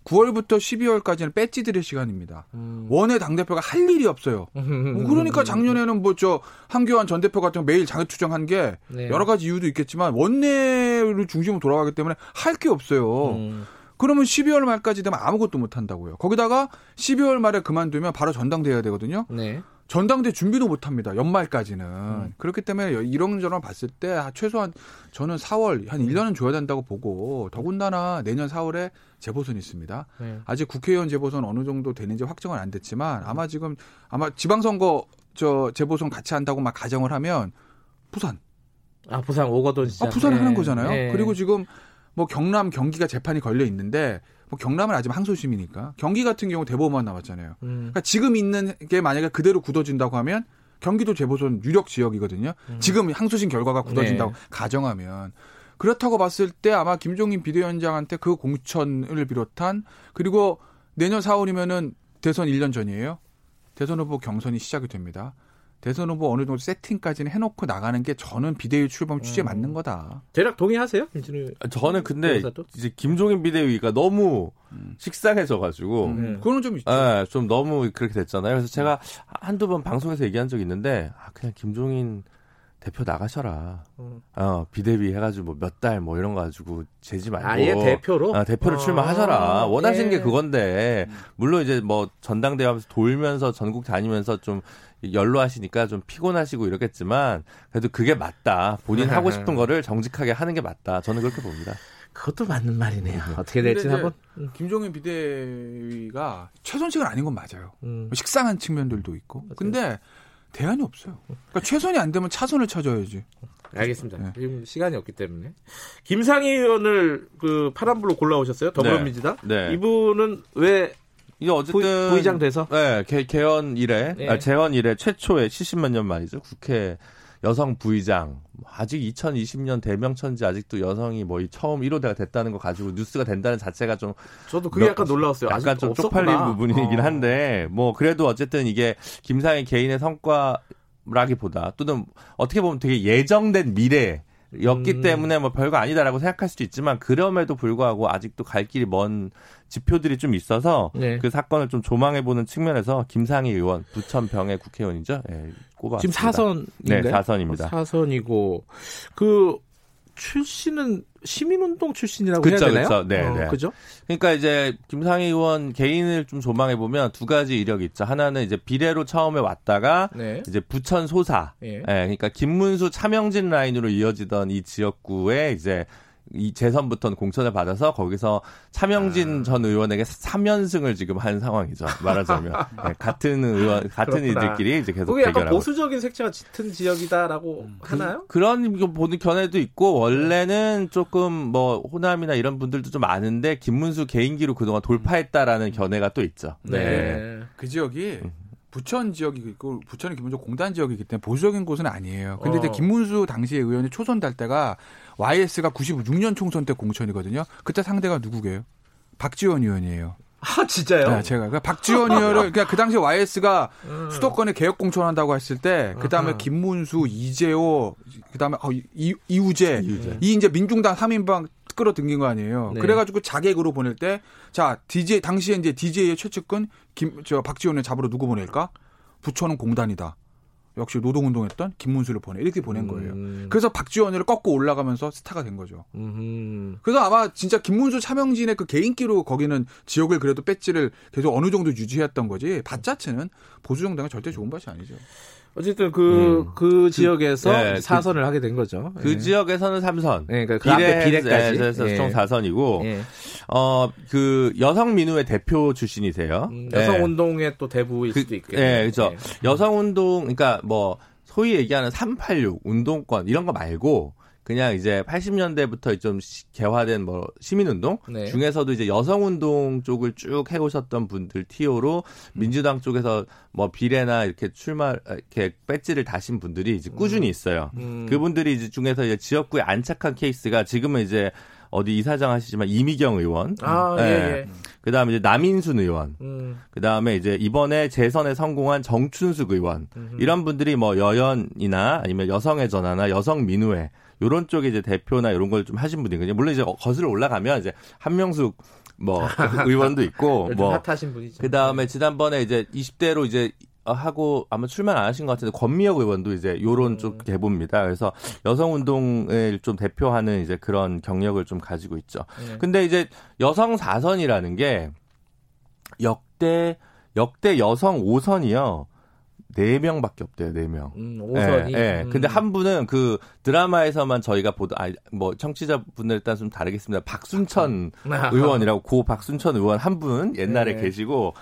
9월부터 12월까지는 배지들의 시간입니다. 음. 원외 당대표가 할 일이 없어요. 뭐 그러니까 작년에는 뭐 저 한교안 전 대표 같은 거 매일 장애투쟁한 게 네. 여러 가지 이유도 있겠지만 원내를 중심으로 돌아가기 때문에 할 게 없어요. 음. 그러면 12월 말까지 되면 아무것도 못 한다고요. 거기다가 12월 말에 그만두면 바로 전당대회가 되거든요. 네. 전당대 준비도 못 합니다. 연말까지는. 음. 그렇기 때문에 이런저런 봤을 때 최소한 저는 4월 한 1년은 줘야 된다고 보고 더군다나 내년 4월에 재보선이 있습니다. 네. 아직 국회의원 재보선 어느 정도 되는지 확정은 안 됐지만 아마 지금 아마 지방선거 저 재보선 같이 한다고 막 가정을 하면 부산. 아, 부산 오거돈 시장. 아, 부산 네. 하는 거잖아요. 네. 그리고 지금 뭐 경남, 경기가 재판이 걸려 있는데 뭐 경남은 아직 항소심이니까 경기 같은 경우 대법원만 나왔잖아요. 음. 그러니까 지금 있는 게 만약에 그대로 굳어진다고 하면 경기도 재보선 유력 지역이거든요. 음. 지금 항소심 결과가 굳어진다고 네. 가정하면 그렇다고 봤을 때 아마 김종인 비대위원장한테 그 공천을 비롯한 그리고 내년 4월이면은 대선 1년 전이에요. 대선 후보 경선이 시작이 됩니다. 대선 후보 어느 정도 세팅까지는 해놓고 나가는 게 저는 비대위 출범 취지에 음. 맞는 거다. 대략 동의하세요? 아, 저는 근데 변호사도? 이제 김종인 비대위가 너무 음. 식상해져가지고 음. 음. 그거는 좀 있죠. 네, 좀 너무 그렇게 됐잖아요. 그래서 제가 한두 번 방송에서 얘기한 적이 있는데 아, 그냥 김종인 대표 나가셔라. 음. 어, 비대위 해가지고 뭐 몇 달 뭐 이런 거 가지고 재지 말고. 아예 대표로? 어, 대표를 아, 출마하셔라. 원하시는 예. 게 그건데, 물론 이제 뭐 전당대회 하면서 돌면서 전국 다니면서 좀 연로하시니까 좀 피곤하시고 이렇겠지만, 그래도 그게 맞다. 본인 하고 싶은 거를 정직하게 하는 게 맞다. 저는 그렇게 봅니다. 그것도 맞는 말이네요. 어떻게 될지 한번. 김종인 비대위가 최선식은 아닌 건 맞아요. 음. 식상한 측면들도 있고. 맞아요. 근데 대안이 없어요. 그러니까 최선이 안 되면 차선을 찾아야지. 알겠습니다. 네. 지금 시간이 없기 때문에 김상희 의원을 그 파란불로 골라오셨어요. 더불어민주당. 네. 네. 이분은 왜 이게 어쨌든 부 의장 돼서 네 개, 개헌 이래 네. 아, 재헌 이래 최초의 70만 년 만이죠. 국회 여성 부의장 아직 2020년 대명천지 아직도 여성이 뭐 처음 1호대가 됐다는 거 가지고 뉴스가 된다는 자체가 좀 저도 그게 약간 놀라웠어요. 약간 좀 쪽팔린 부분이긴 어. 한데 뭐 그래도 어쨌든 이게 김상희 개인의 성과 라기보다 또는 어떻게 보면 되게 예정된 미래 였기 음. 때문에 뭐 별거 아니다라고 생각할 수도 있지만 그럼에도 불구하고 아직도 갈 길이 먼 지표들이 좀 있어서 네. 그 사건을 좀 조망해 보는 측면에서 김상희 의원 부천 병의 국회의원이죠. 예, 꼽아 지금 사선인가요? 네, 사선입니다. 사선이고 그 출신은 시민운동 출신이라고 그쵸, 해야 되나요? 그쵸, 네, 어, 네. 그죠? 그러니까 이제 김상희 의원 개인을 좀 조망해 보면 두 가지 이력이 있죠. 하나는 이제 비례로 처음에 왔다가 네. 이제 부천 소사, 예. 네, 그러니까 김문수 차명진 라인으로 이어지던 이 지역구에 이제 이 재선부터는 공천을 받아서 거기서 차명진 아. 전 의원에게 3연승을 지금 한 상황이죠. 말하자면 [laughs] 네, 같은 의원 같은. 이들끼리 이제 계속 그게 약간 보수적인 색채가 짙은 지역이다라고 음. 하나요? 그, 런 보는 견해도 있고 원래는 조금 뭐 호남이나 이런 분들도 좀 아는데 김문수 개인기로 그동안 돌파했다라는 음. 견해가 또 있죠. 네. 네. 그 지역이 음. 부천 지역이 있고 부천이 기본적으로 공단 지역이기 때문에 보수적인 곳은 아니에요. 근데 어. 이제 김문수 당시에 의원이 초선 달 때가 YS가 96년 총선 때 공천이거든요. 그때 상대가 누구게요? 박지원 의원이에요. 아 진짜요? 네, 제가 그러니까 박지원 의원을 [laughs] 그러니까 그 당시 YS가 음. 수도권에 개혁 공천한다고 했을 때 그다음에 김문수, 이재호, 그다음에 어, 이, 이우재, 이우재. 이 이제 민중당 3인방 끌어당긴 거 아니에요. 네. 그래가지고 자객으로 보낼 때 자 DJ 당시에 이제 DJ의 최측근 김 저 박지원을 잡으러 누구 보낼까? 부처는 공단이다. 역시 노동운동했던 김문수를 보내 이렇게 보낸 거예요. 음. 그래서 박지원을 꺾고 올라가면서 스타가 된 거죠. 음. 그래서 아마 진짜 김문수 차명진의 그 개인기로 거기는 지역을 그래도 배지를 계속 어느 정도 유지했던 거지. 밭 자체는 보수 정당은 절대 좋은 밭이 아니죠. 어쨌든 그, 음. 그 지역에서 네, 그 사선을 그, 하게 된 거죠. 그 네. 지역에서는 3선. 네, 그러니까 그 비례, 비례까지. 그래서 네. 총 4선이고, 네. 어, 그 여성 민우의 대표 출신이세요. 음, 여성운동의 또 대부일 그, 수도 있겠네요. 네, 그죠. 여성운동, 그러니까 뭐, 소위 얘기하는 386 운동권 이런 거 말고 그냥 이제 80년대부터 좀 개화된 뭐 시민운동 네. 중에서도 이제 여성운동 쪽을 쭉 해오셨던 분들 티오로 민주당 쪽에서 뭐 비례나 이렇게 출마 이렇게 배지를 다신 분들이 이제 꾸준히 음. 있어요. 음. 그분들이 이제 중에서 이제 지역구에 안착한 케이스가 지금은 이제 어디 이사장 하시지만 이미경 의원, 아, 예, 예. 예. 그다음에 이제 남인순 의원, 음. 그다음에 이제 이번에 재선에 성공한 정춘숙 의원 음흠. 이런 분들이 뭐 여연이나 아니면 여성의 전화나 여성 민우회 요런 쪽에 이제 대표나 이런 걸 좀 하신 분이거든요. 물론 이제 거슬러 올라가면 이제 한명숙 뭐 [laughs] 의원도 있고 뭐 핫하신 분이죠. 그다음에 지난번에 이제 20대로 이제 하고 아마 출마 안 하신 것 같은데 권미혁 의원도 이제 요런 음. 쪽 대부입니다. 그래서 여성 운동을 좀 대표하는 이제 그런 경력을 좀 가지고 있죠. 네. 근데 이제 여성 4선이라는 게 역대 역대 여성 5선이요. 4명밖에 없대요, 4명. 음, 5선이. 예, 예. 음. 근데 한 분은 그 드라마에서만 저희가 보도, 아, 뭐, 청취자분들 일단 좀 다르겠습니다. 박순천 아. 의원이라고, 고 박순천 의원 한 분 옛날에 네. 계시고,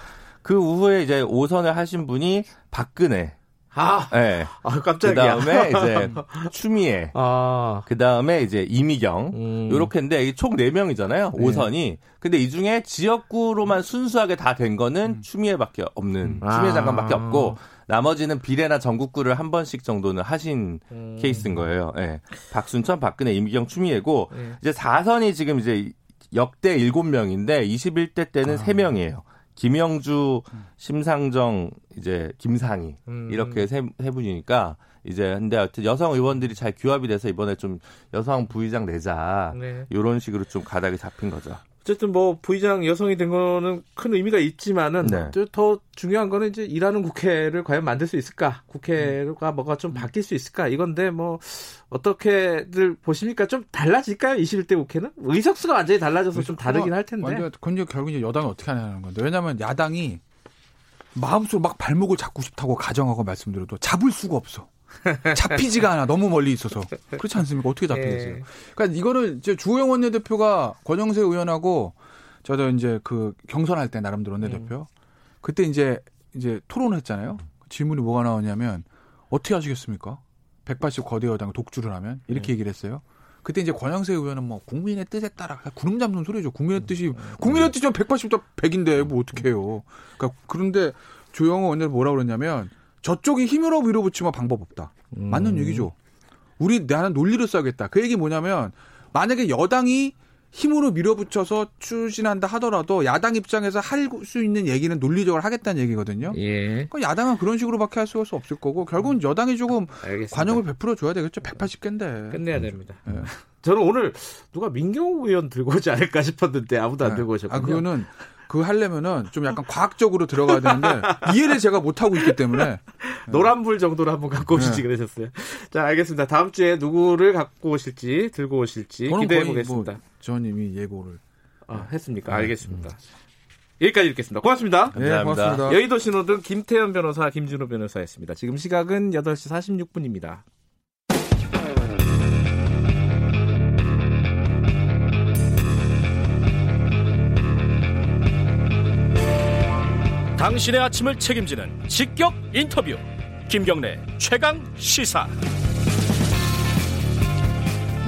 그 후에 이제 5선을 하신 분이 박근혜. 아, 네. 아 깜짝이야. 그 다음에 이제 [laughs] 추미애. 아. 그 다음에 이제 이미경. 음. 요렇게인데 총 4명이잖아요. 네. 5선이. 근데 이 중에 지역구로만 순수하게 다 된 거는 음. 추미애밖에 없는 음. 추미애 장관밖에 아. 없고 나머지는 비례나 전국구를 한 번씩 정도는 하신 음. 케이스인 거예요. 예. 네. 박순천, 박근혜, 이미경, 추미애고 네. 이제 4선이 지금 이제 역대 7명인데 21대 때는 아. 3명이에요. 김영주, 심상정, 이제 김상희 음. 이렇게 세, 세 분이니까 이제 근데 하여튼 여성 의원들이 잘 규합이 돼서 이번에 좀 여성 부의장 내자 네. 이런 식으로 좀 가닥이 잡힌 거죠. 어쨌든 뭐 부의장 여성이 된 거는 큰 의미가 있지만은 네. 더 중요한 거는 이제 일하는 국회를 과연 만들 수 있을까? 국회가 뭐가 좀 바뀔 수 있을까? 이건데 뭐 어떻게들 보십니까? 좀 달라질까요? 21대 국회는 의석수가 완전히 달라져서 좀 다르긴 할 텐데. 완전 근데 결국 이제 여당이 어떻게 하냐는 건데 왜냐하면 야당이 마음속으로 막 발목을 잡고 싶다고 가정하고 말씀드려도 잡을 수가 없어. [laughs] 잡히지가 않아. 너무 멀리 있어서. 그렇지 않습니까? 어떻게 잡히겠어요? 예. 그러니까 이거를 이제 주호영 원내대표가 권영세 의원하고 저도 이제 그 경선할 때 나름대로 원내대표 음. 그때 이제 이제 토론을 했잖아요. 질문이 뭐가 나오냐면 어떻게 하시겠습니까? 180 거대 여당 독주를 하면 이렇게 음. 얘기를 했어요. 그때 이제 권영세 의원은 뭐 국민의 뜻에 따라 구름 잡는 소리죠. 국민의 뜻이 음. 국민의 뜻이 180도 100인데 뭐 어떻게 해요. 그러니까 그런데 조영호 원내를 뭐라 그랬냐면 저쪽이 힘으로 밀어붙이면 방법 없다. 음. 맞는 얘기죠. 우리 나는 논리를 써야겠다. 그 얘기 뭐냐면 만약에 여당이 힘으로 밀어붙여서 추진한다 하더라도 야당 입장에서 할 수 있는 얘기는 논리적으로 하겠다는 얘기거든요. 예. 그러니까 야당은 그런 식으로밖에 할 수가 없을 거고 결국은 여당이 조금 알겠습니다. 관용을 베풀어 줘야 되겠죠. 180개인데. 끝내야 됩니다. 예. 저는 오늘 누가 민경호 의원 들고 오지 않을까 싶었는데 아무도 안 네. 들고 오셨군요. 아, 그거는 그 하려면은 좀 약간 과학적으로 들어가야 되는데 이해를 제가 못 하고 있기 때문에 [laughs] 노란불 정도로 한번 갖고 오시지 네. 그러셨어요. 자, 알겠습니다. 다음 주에 누구를 갖고 오실지 들고 오실지 기대해 뭐 보겠습니다. 뭐전 이미 예고를 아, 했습니까? 네. 알겠습니다. 여기까지 읽겠습니다. 고맙습니다. 네, 고맙습니다. 여의도 신호등 김태현 변호사, 김준호 변호사였습니다. 지금 시각은 8시 46분입니다. 당신의 아침을 책임지는 직격 인터뷰 김경래 최강 시사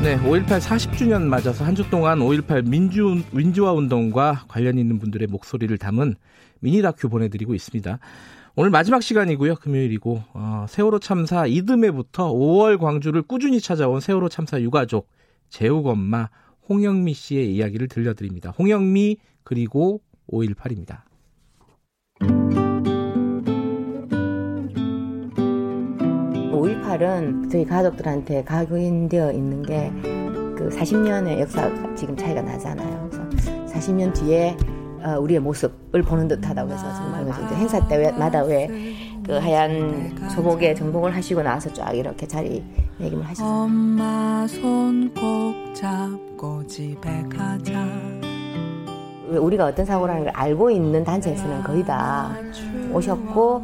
네, 5.18 40주년 맞아서 한 주 동안 5.18 민주, 민주화 운동과 관련 있는 분들의 목소리를 담은 미니 다큐 보내드리고 있습니다. 오늘 마지막 시간이고요. 금요일이고 어, 세월호 참사 이듬해부터 5월 광주를 꾸준히 찾아온 세월호 참사 유가족 재욱 엄마 홍영미 씨의 이야기를 들려드립니다. 홍영미 그리고 5.18입니다. 5.18은 저희 가족들한테 각인되어 있는 게 그 40년의 역사가 지금 차이가 나잖아요. 그래서 40년 뒤에 어, 우리의 모습을 보는 듯하다고 해서 정말 이제 행사 때마다 왜 그 하얀 소복에 정복을 하시고 나서 쫙 이렇게 자리 매김을 하시죠. 엄마 손 꼭 잡고 집에 가자. 우리가 어떤 사고라는 걸 알고 있는 단체에서는 거의 다 오셨고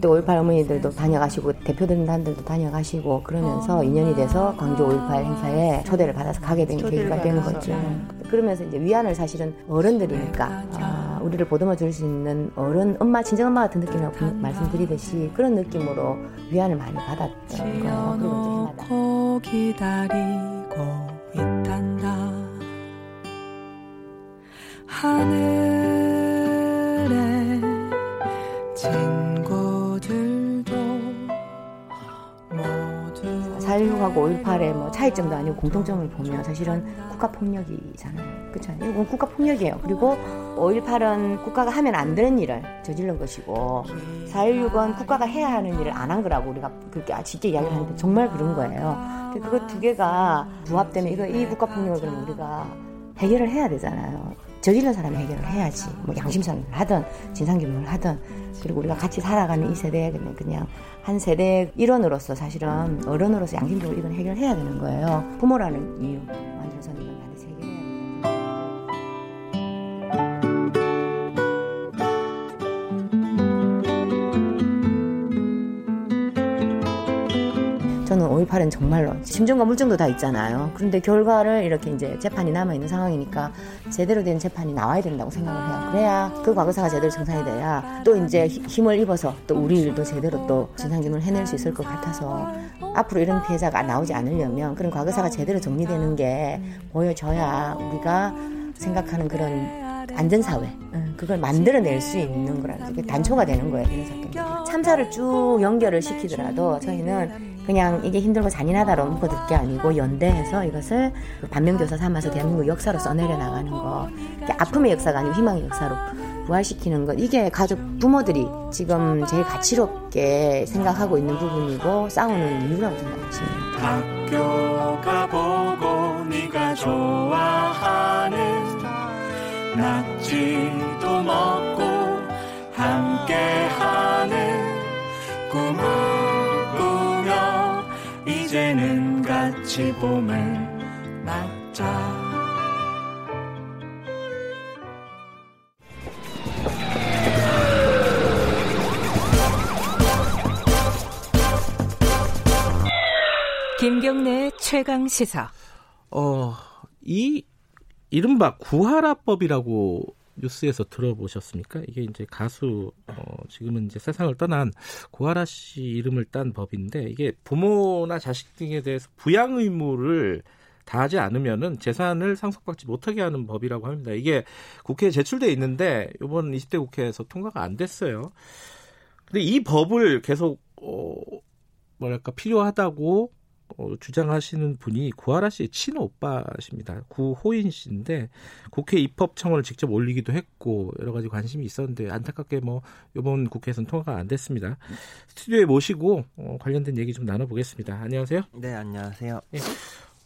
또5.18 어머니들도 다녀가시고 대표단들도 다녀가시고 그러면서 인연이 돼서 광주 5.18 행사에 초대를 받아서 가게 된 계기가 되는 거죠. 그러면서 이제 위안을 사실은 어른들이니까 아, 우리를 보듬어 줄 수 있는 어른 엄마 친정 엄마 같은 느낌이라고 말씀드리듯이 그런 느낌으로 위안을 많이 받았던 거예요. 그리고 이제 해마다. 하늘에 친 4.16하고 5.18의 뭐 차이점도 아니고 공통점을 보면 사실은 국가폭력이잖아요. 그렇죠? 이건 국가폭력이에요. 그리고 5.18은 국가가 하면 안 되는 일을 저질른 것이고 4.16은 국가가 해야 하는 일을 안 한 거라고 우리가 그렇게 아쉽게 이야기를 하는데 정말 그런 거예요. 그거 두 개가 부합되면 이거 이 국가폭력을 그러면 우리가 해결을 해야 되잖아요. 저질른 사람이 해결을 해야지. 뭐 양심선을 하든 진상규명을 하든 그리고 우리가 같이 살아가는 이 세대에 그냥 한 세대 일원으로서 사실은 어른으로서 양심적으로 이건 해결해야 되는 거예요. 부모라는 이유 만들어서는 저는 5.18은 정말로 심정과 물증도 다 있잖아요. 그런데 결과를 이렇게 이제 재판이 남아 있는 상황이니까 제대로 된 재판이 나와야 된다고 생각을 해요. 그래야 그 과거사가 제대로 정산이 돼야 또 이제 힘을 입어서 또 우리 일도 제대로 또 진상규명을 해낼 수 있을 것 같아서 앞으로 이런 피해자가 나오지 않으려면 그런 과거사가 제대로 정리되는 게 보여져야 우리가 생각하는 그런 안전사회 그걸 만들어낼 수 있는 거라는 단초가 되는 거예요. 이런 사건 참사를 쭉 연결을 시키더라도 저희는 그냥 이게 힘들고 잔인하다로 묶어둘 게 아니고 연대해서 이것을 반면교사 삼아서 대한민국 역사로 써내려 나가는 거. 아픔의 역사가 아니고 희망의 역사로 부활시키는 것 이게 가족 부모들이 지금 제일 가치롭게 생각하고 있는 부분이고 싸우는 이유라고 생각하십니다. 학교 가보고 네가 좋아하는 낙지도 먹고 함께하는 꿈을 이제는 같이 봄을 맞자. 김경래 최강 시사. 어, 이 이른바 구하라법이라고 뉴스에서 들어보셨습니까? 이게 이제 가수 어, 지금은 이제 세상을 떠난 구하라 씨 이름을 딴 법인데 이게 부모나 자식 등에 대해서 부양 의무를 다하지 않으면은 재산을 상속받지 못하게 하는 법이라고 합니다. 이게 국회에 제출돼 있는데 이번 20대 국회에서 통과가 안 됐어요. 근데 이 법을 계속 어 뭐랄까 필요하다고 어, 주장하시는 분이 구하라 씨의 친오빠십니다. 구호인 씨인데 국회 입법청을 직접 올리기도 했고 여러 가지 관심이 있었는데 안타깝게 뭐 이번 국회에서는 통과가 안 됐습니다. 스튜디오에 모시고 어, 관련된 얘기 좀 나눠보겠습니다. 안녕하세요. 네, 안녕하세요. 예,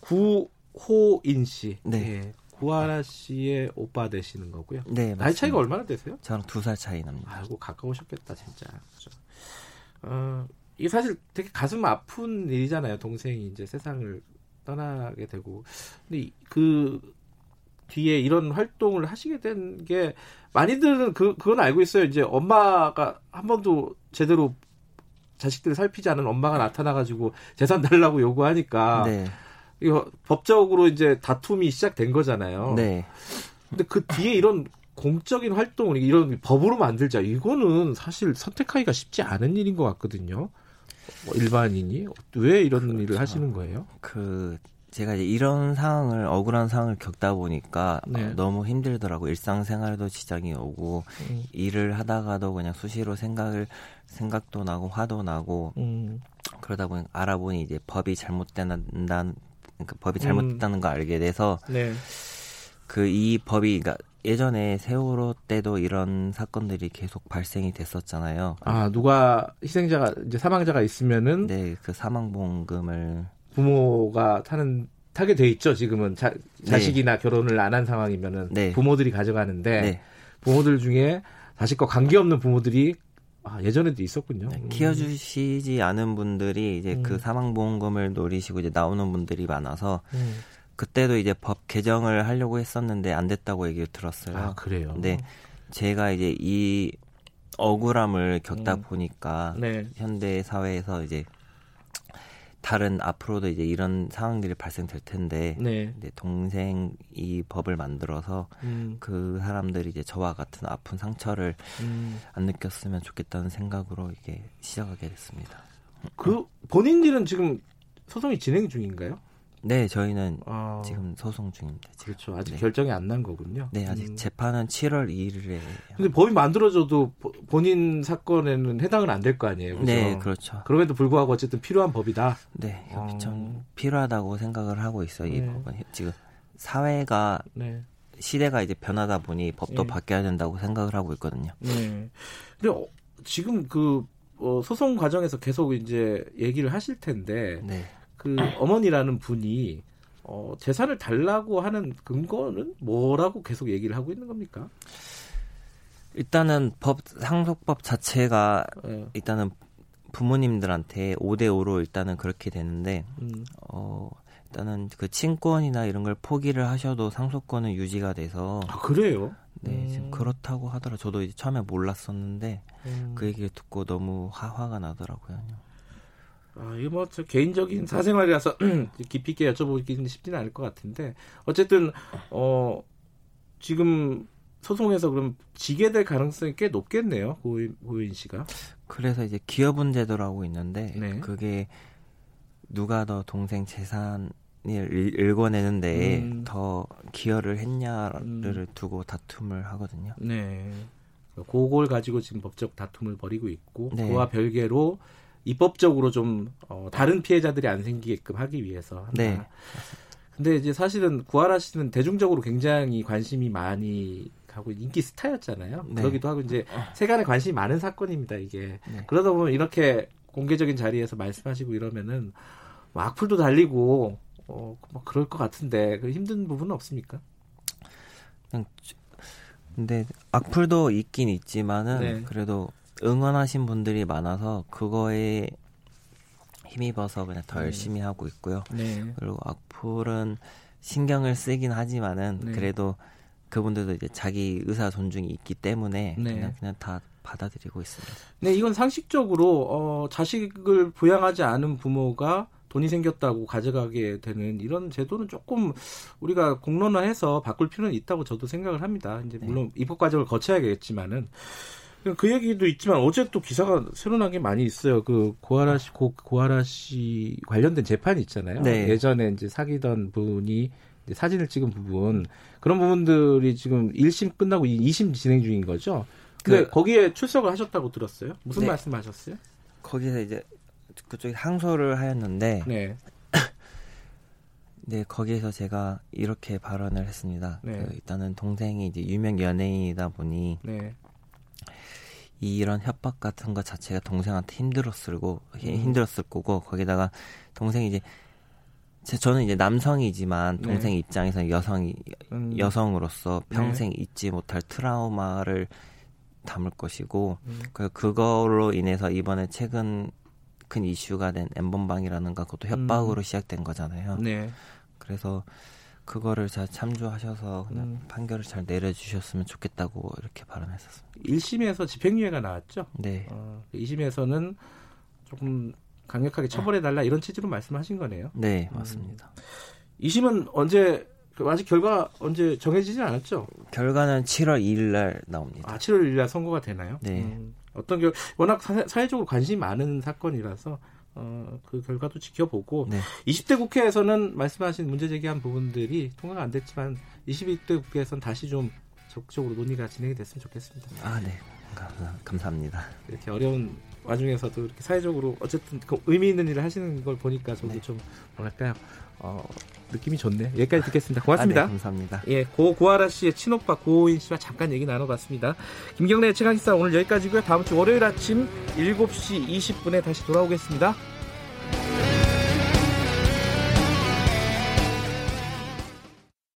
구호인 씨. 네. 예, 구하라 씨의 오빠 되시는 거고요. 네, 맞습니다. 나이 차이가 얼마나 되세요? 저랑 두 살 차이 납니다. 아이고 가까우셨겠다 진짜. 어, 이게 사실 되게 가슴 아픈 일이잖아요. 동생이 이제 세상을 떠나게 되고. 근데 그 뒤에 이런 활동을 하시게 된 게 많이들은 그 그건 알고 있어요. 이제 엄마가 한 번도 제대로 자식들을 살피지 않은 엄마가 나타나가지고 재산 달라고 요구하니까 네. 이거 법적으로 이제 다툼이 시작된 거잖아요. 네. 근데 그 뒤에 이런 공적인 활동을 이런 법으로 만들자 이거는 사실 선택하기가 쉽지 않은 일인 것 같거든요. 뭐 일반인이 왜 이런 그렇죠. 일을 하시는 거예요? 그 제가 이제 이런 상황을 억울한 상황을 겪다 보니까 네. 어, 너무 힘들더라고 일상생활도 지장이 오고 음. 일을 하다가도 그냥 수시로 생각을 생각도 나고 화도 나고 음. 그러다 보니 알아보니 이제 법이 잘못된다는 그러니까 법이 잘못됐다는 음. 걸 알게 돼서 네. 그이 법이 그러니까 예전에 세월호 때도 이런 사건들이 계속 발생이 됐었잖아요. 아 누가 희생자가 이제 사망자가 있으면은 네그 사망보험금을 부모가 타는 타게 돼 있죠 지금은 자, 자식이나 네. 결혼을 안 한 상황이면은 네. 부모들이 가져가는데 네. 부모들 중에 자식과 관계 없는 부모들이 아, 예전에도 있었군요. 네, 키워주시지 않은 분들이 이제 그 음. 그 사망보험금을 노리시고 이제 나오는 분들이 많아서 음. 그때도 이제 법 개정을 하려고 했었는데 안 됐다고 얘기를 들었어요. 아, 그래요? 근데 제가 이제 이 억울함을 겪다 음. 보니까 네. 현대 사회에서 이제 다른 앞으로도 이제 이런 상황들이 발생될 텐데 네. 동생 이 법을 만들어서 음. 그 사람들이 이제 저와 같은 아픈 상처를 음. 안 느꼈으면 좋겠다는 생각으로 이게 시작하게 됐습니다. 그 본인들은 지금 소송이 진행 중인가요? 네, 저희는 아... 지금 소송 중입니다. 지금. 그렇죠. 아직 네. 결정이 안 난 거군요. 네, 아직 음... 재판은 7월 2일에. 근데 법이 만들어져도 본인 사건에는 해당은 안 될 거 아니에요. 그렇죠? 네, 그렇죠. 그럼에도 불구하고 어쨌든 필요한 법이다. 네, 어... 좀 필요하다고 생각을 하고 있어요. 이 네. 법은 지금 사회가 네. 시대가 이제 변하다 보니 법도 네. 바뀌어야 된다고 생각을 하고 있거든요. 네. 근데 어, 지금 그 어, 소송 과정에서 계속 이제 얘기를 하실 텐데. 네. 그 어머니라는 분이 어, 재산을 달라고 하는 근거는 뭐라고 계속 얘기를 하고 있는 겁니까? 일단은 법 상속법 자체가 네. 일단은 부모님들한테 5대 5로 일단은 그렇게 되는데 음. 어 일단은 그 친권이나 이런 걸 포기를 하셔도 상속권은 유지가 돼서 아 그래요? 네, 음. 지금 그렇다고 하더라. 저도 이제 처음에 몰랐었는데 음. 그 얘기를 듣고 너무 화, 화가 나더라고요. 아, 이거 뭐, 저 개인적인 사생활이라서 [clears throat] 깊이 있게 여쭤보기는 쉽지는 않을 것 같은데, 어쨌든, 어, 지금 소송에서 그럼 지게 될 가능성이 꽤 높겠네요, 고인, 고인 씨가. 그래서 이제 기여분 제도라고 있는데, 네. 그게 누가 더 동생 재산을 읽어내는데 음. 더 기여를 했냐를 음. 두고 다툼을 하거든요. 네. 그걸 가지고 지금 법적 다툼을 벌이고 있고, 네. 그와 별개로 입법적으로 좀 어, 다른 피해자들이 안 생기게끔 하기 위해서 한다. 네. 근데 이제 사실은 구하라 씨는 대중적으로 굉장히 관심이 많이 하고 인기 스타였잖아요. 네. 그러기도 하고 이제 세간에 관심이 많은 사건입니다. 이게 네. 그러다 보면 이렇게 공개적인 자리에서 말씀하시고 이러면은 뭐 악플도 달리고 어, 뭐 그럴 것 같은데 그 힘든 부분은 없습니까? 근데 악플도 있긴 있지만은 네. 그래도 응원하신 분들이 많아서 그거에 힘입어서 그냥 더 네. 열심히 네. 하고 있고요. 네. 그리고 악플은 신경을 쓰긴 하지만은 네. 그래도 그분들도 이제 자기 의사 존중이 있기 때문에 네. 그냥 그냥 다 받아들이고 있습니다. 네, 이건 상식적으로 어, 자식을 부양하지 않은 부모가 돈이 생겼다고 가져가게 되는 이런 제도는 조금 우리가 공론화해서 바꿀 필요는 있다고 저도 생각을 합니다. 이제 네. 물론 입법 과정을 거쳐야겠지만은 그 얘기도 있지만 어제 또 기사가 새로 난 게 많이 있어요. 그 고아라 씨, 고, 고아라 씨 관련된 재판이 있잖아요. 네. 예전에 이제 사귀던 분이 이제 사진을 찍은 부분 그런 부분들이 지금 1심 끝나고 2심 진행 중인 거죠. 근데 그, 거기에 출석을 하셨다고 들었어요. 무슨 네. 말씀하셨어요? 거기서 이제 그쪽에 항소를 하였는데 네. [coughs] 네 거기에서 제가 이렇게 발언을 했습니다. 네. 그 일단은 동생이 이제 유명 연예인이다 보니 네. 이런 협박 같은 것 자체가 동생한테 힘들었을고 음. 힘들었을 거고 거기다가 동생이 이제 제, 저는 이제 남성이지만 네. 동생 네. 입장에서는 여성이 음. 여성으로서 네. 평생 네. 잊지 못할 트라우마를 담을 것이고 음. 그 그거로 인해서 이번에 최근 큰 이슈가 된 엠번방이라는가 그것도 협박으로 음. 시작된 거잖아요. 네. 그래서 그거를 잘 참조하셔서 그냥 음. 판결을 잘 내려주셨으면 좋겠다고 이렇게 발언했었습니다. 1심에서 집행유예가 나왔죠? 네. 어, 2심에서는 조금 강력하게 처벌해달라 이런 취지로 말씀하신 거네요. 네, 맞습니다. 음. 2심은 언제 그 아직 결과 언제 정해지지 않았죠? 결과는 7월 2일 날 나옵니다. 아, 7월 2일 날 선고가 되나요? 네. 음, 어떤 결 워낙 사, 회적으로 관심이 많은 사건이라서 어, 그 결과도 지켜보고 네. 20대 국회에서는 말씀하신 문제 제기한 부분들이 통과가 안 됐지만 21대 국회에서는 다시 좀 적극적으로 논의가 진행이 됐으면 좋겠습니다. 아, 네. 감사합니다. 이렇게 어려운 와중에서도 이렇게 사회적으로 어쨌든 그 의미 있는 일을 하시는 걸 보니까 저도 네. 좀 뭐랄까요 어, 느낌이 좋네. 여기까지 듣겠습니다. 고맙습니다. 아, 네, 감사합니다. 예, 고 고아라 씨의 친오빠 고호인 씨와 잠깐 얘기 나눠봤습니다. 김경래 최강기사 오늘 여기까지고요. 다음 주 월요일 아침 7시 20분에 다시 돌아오겠습니다.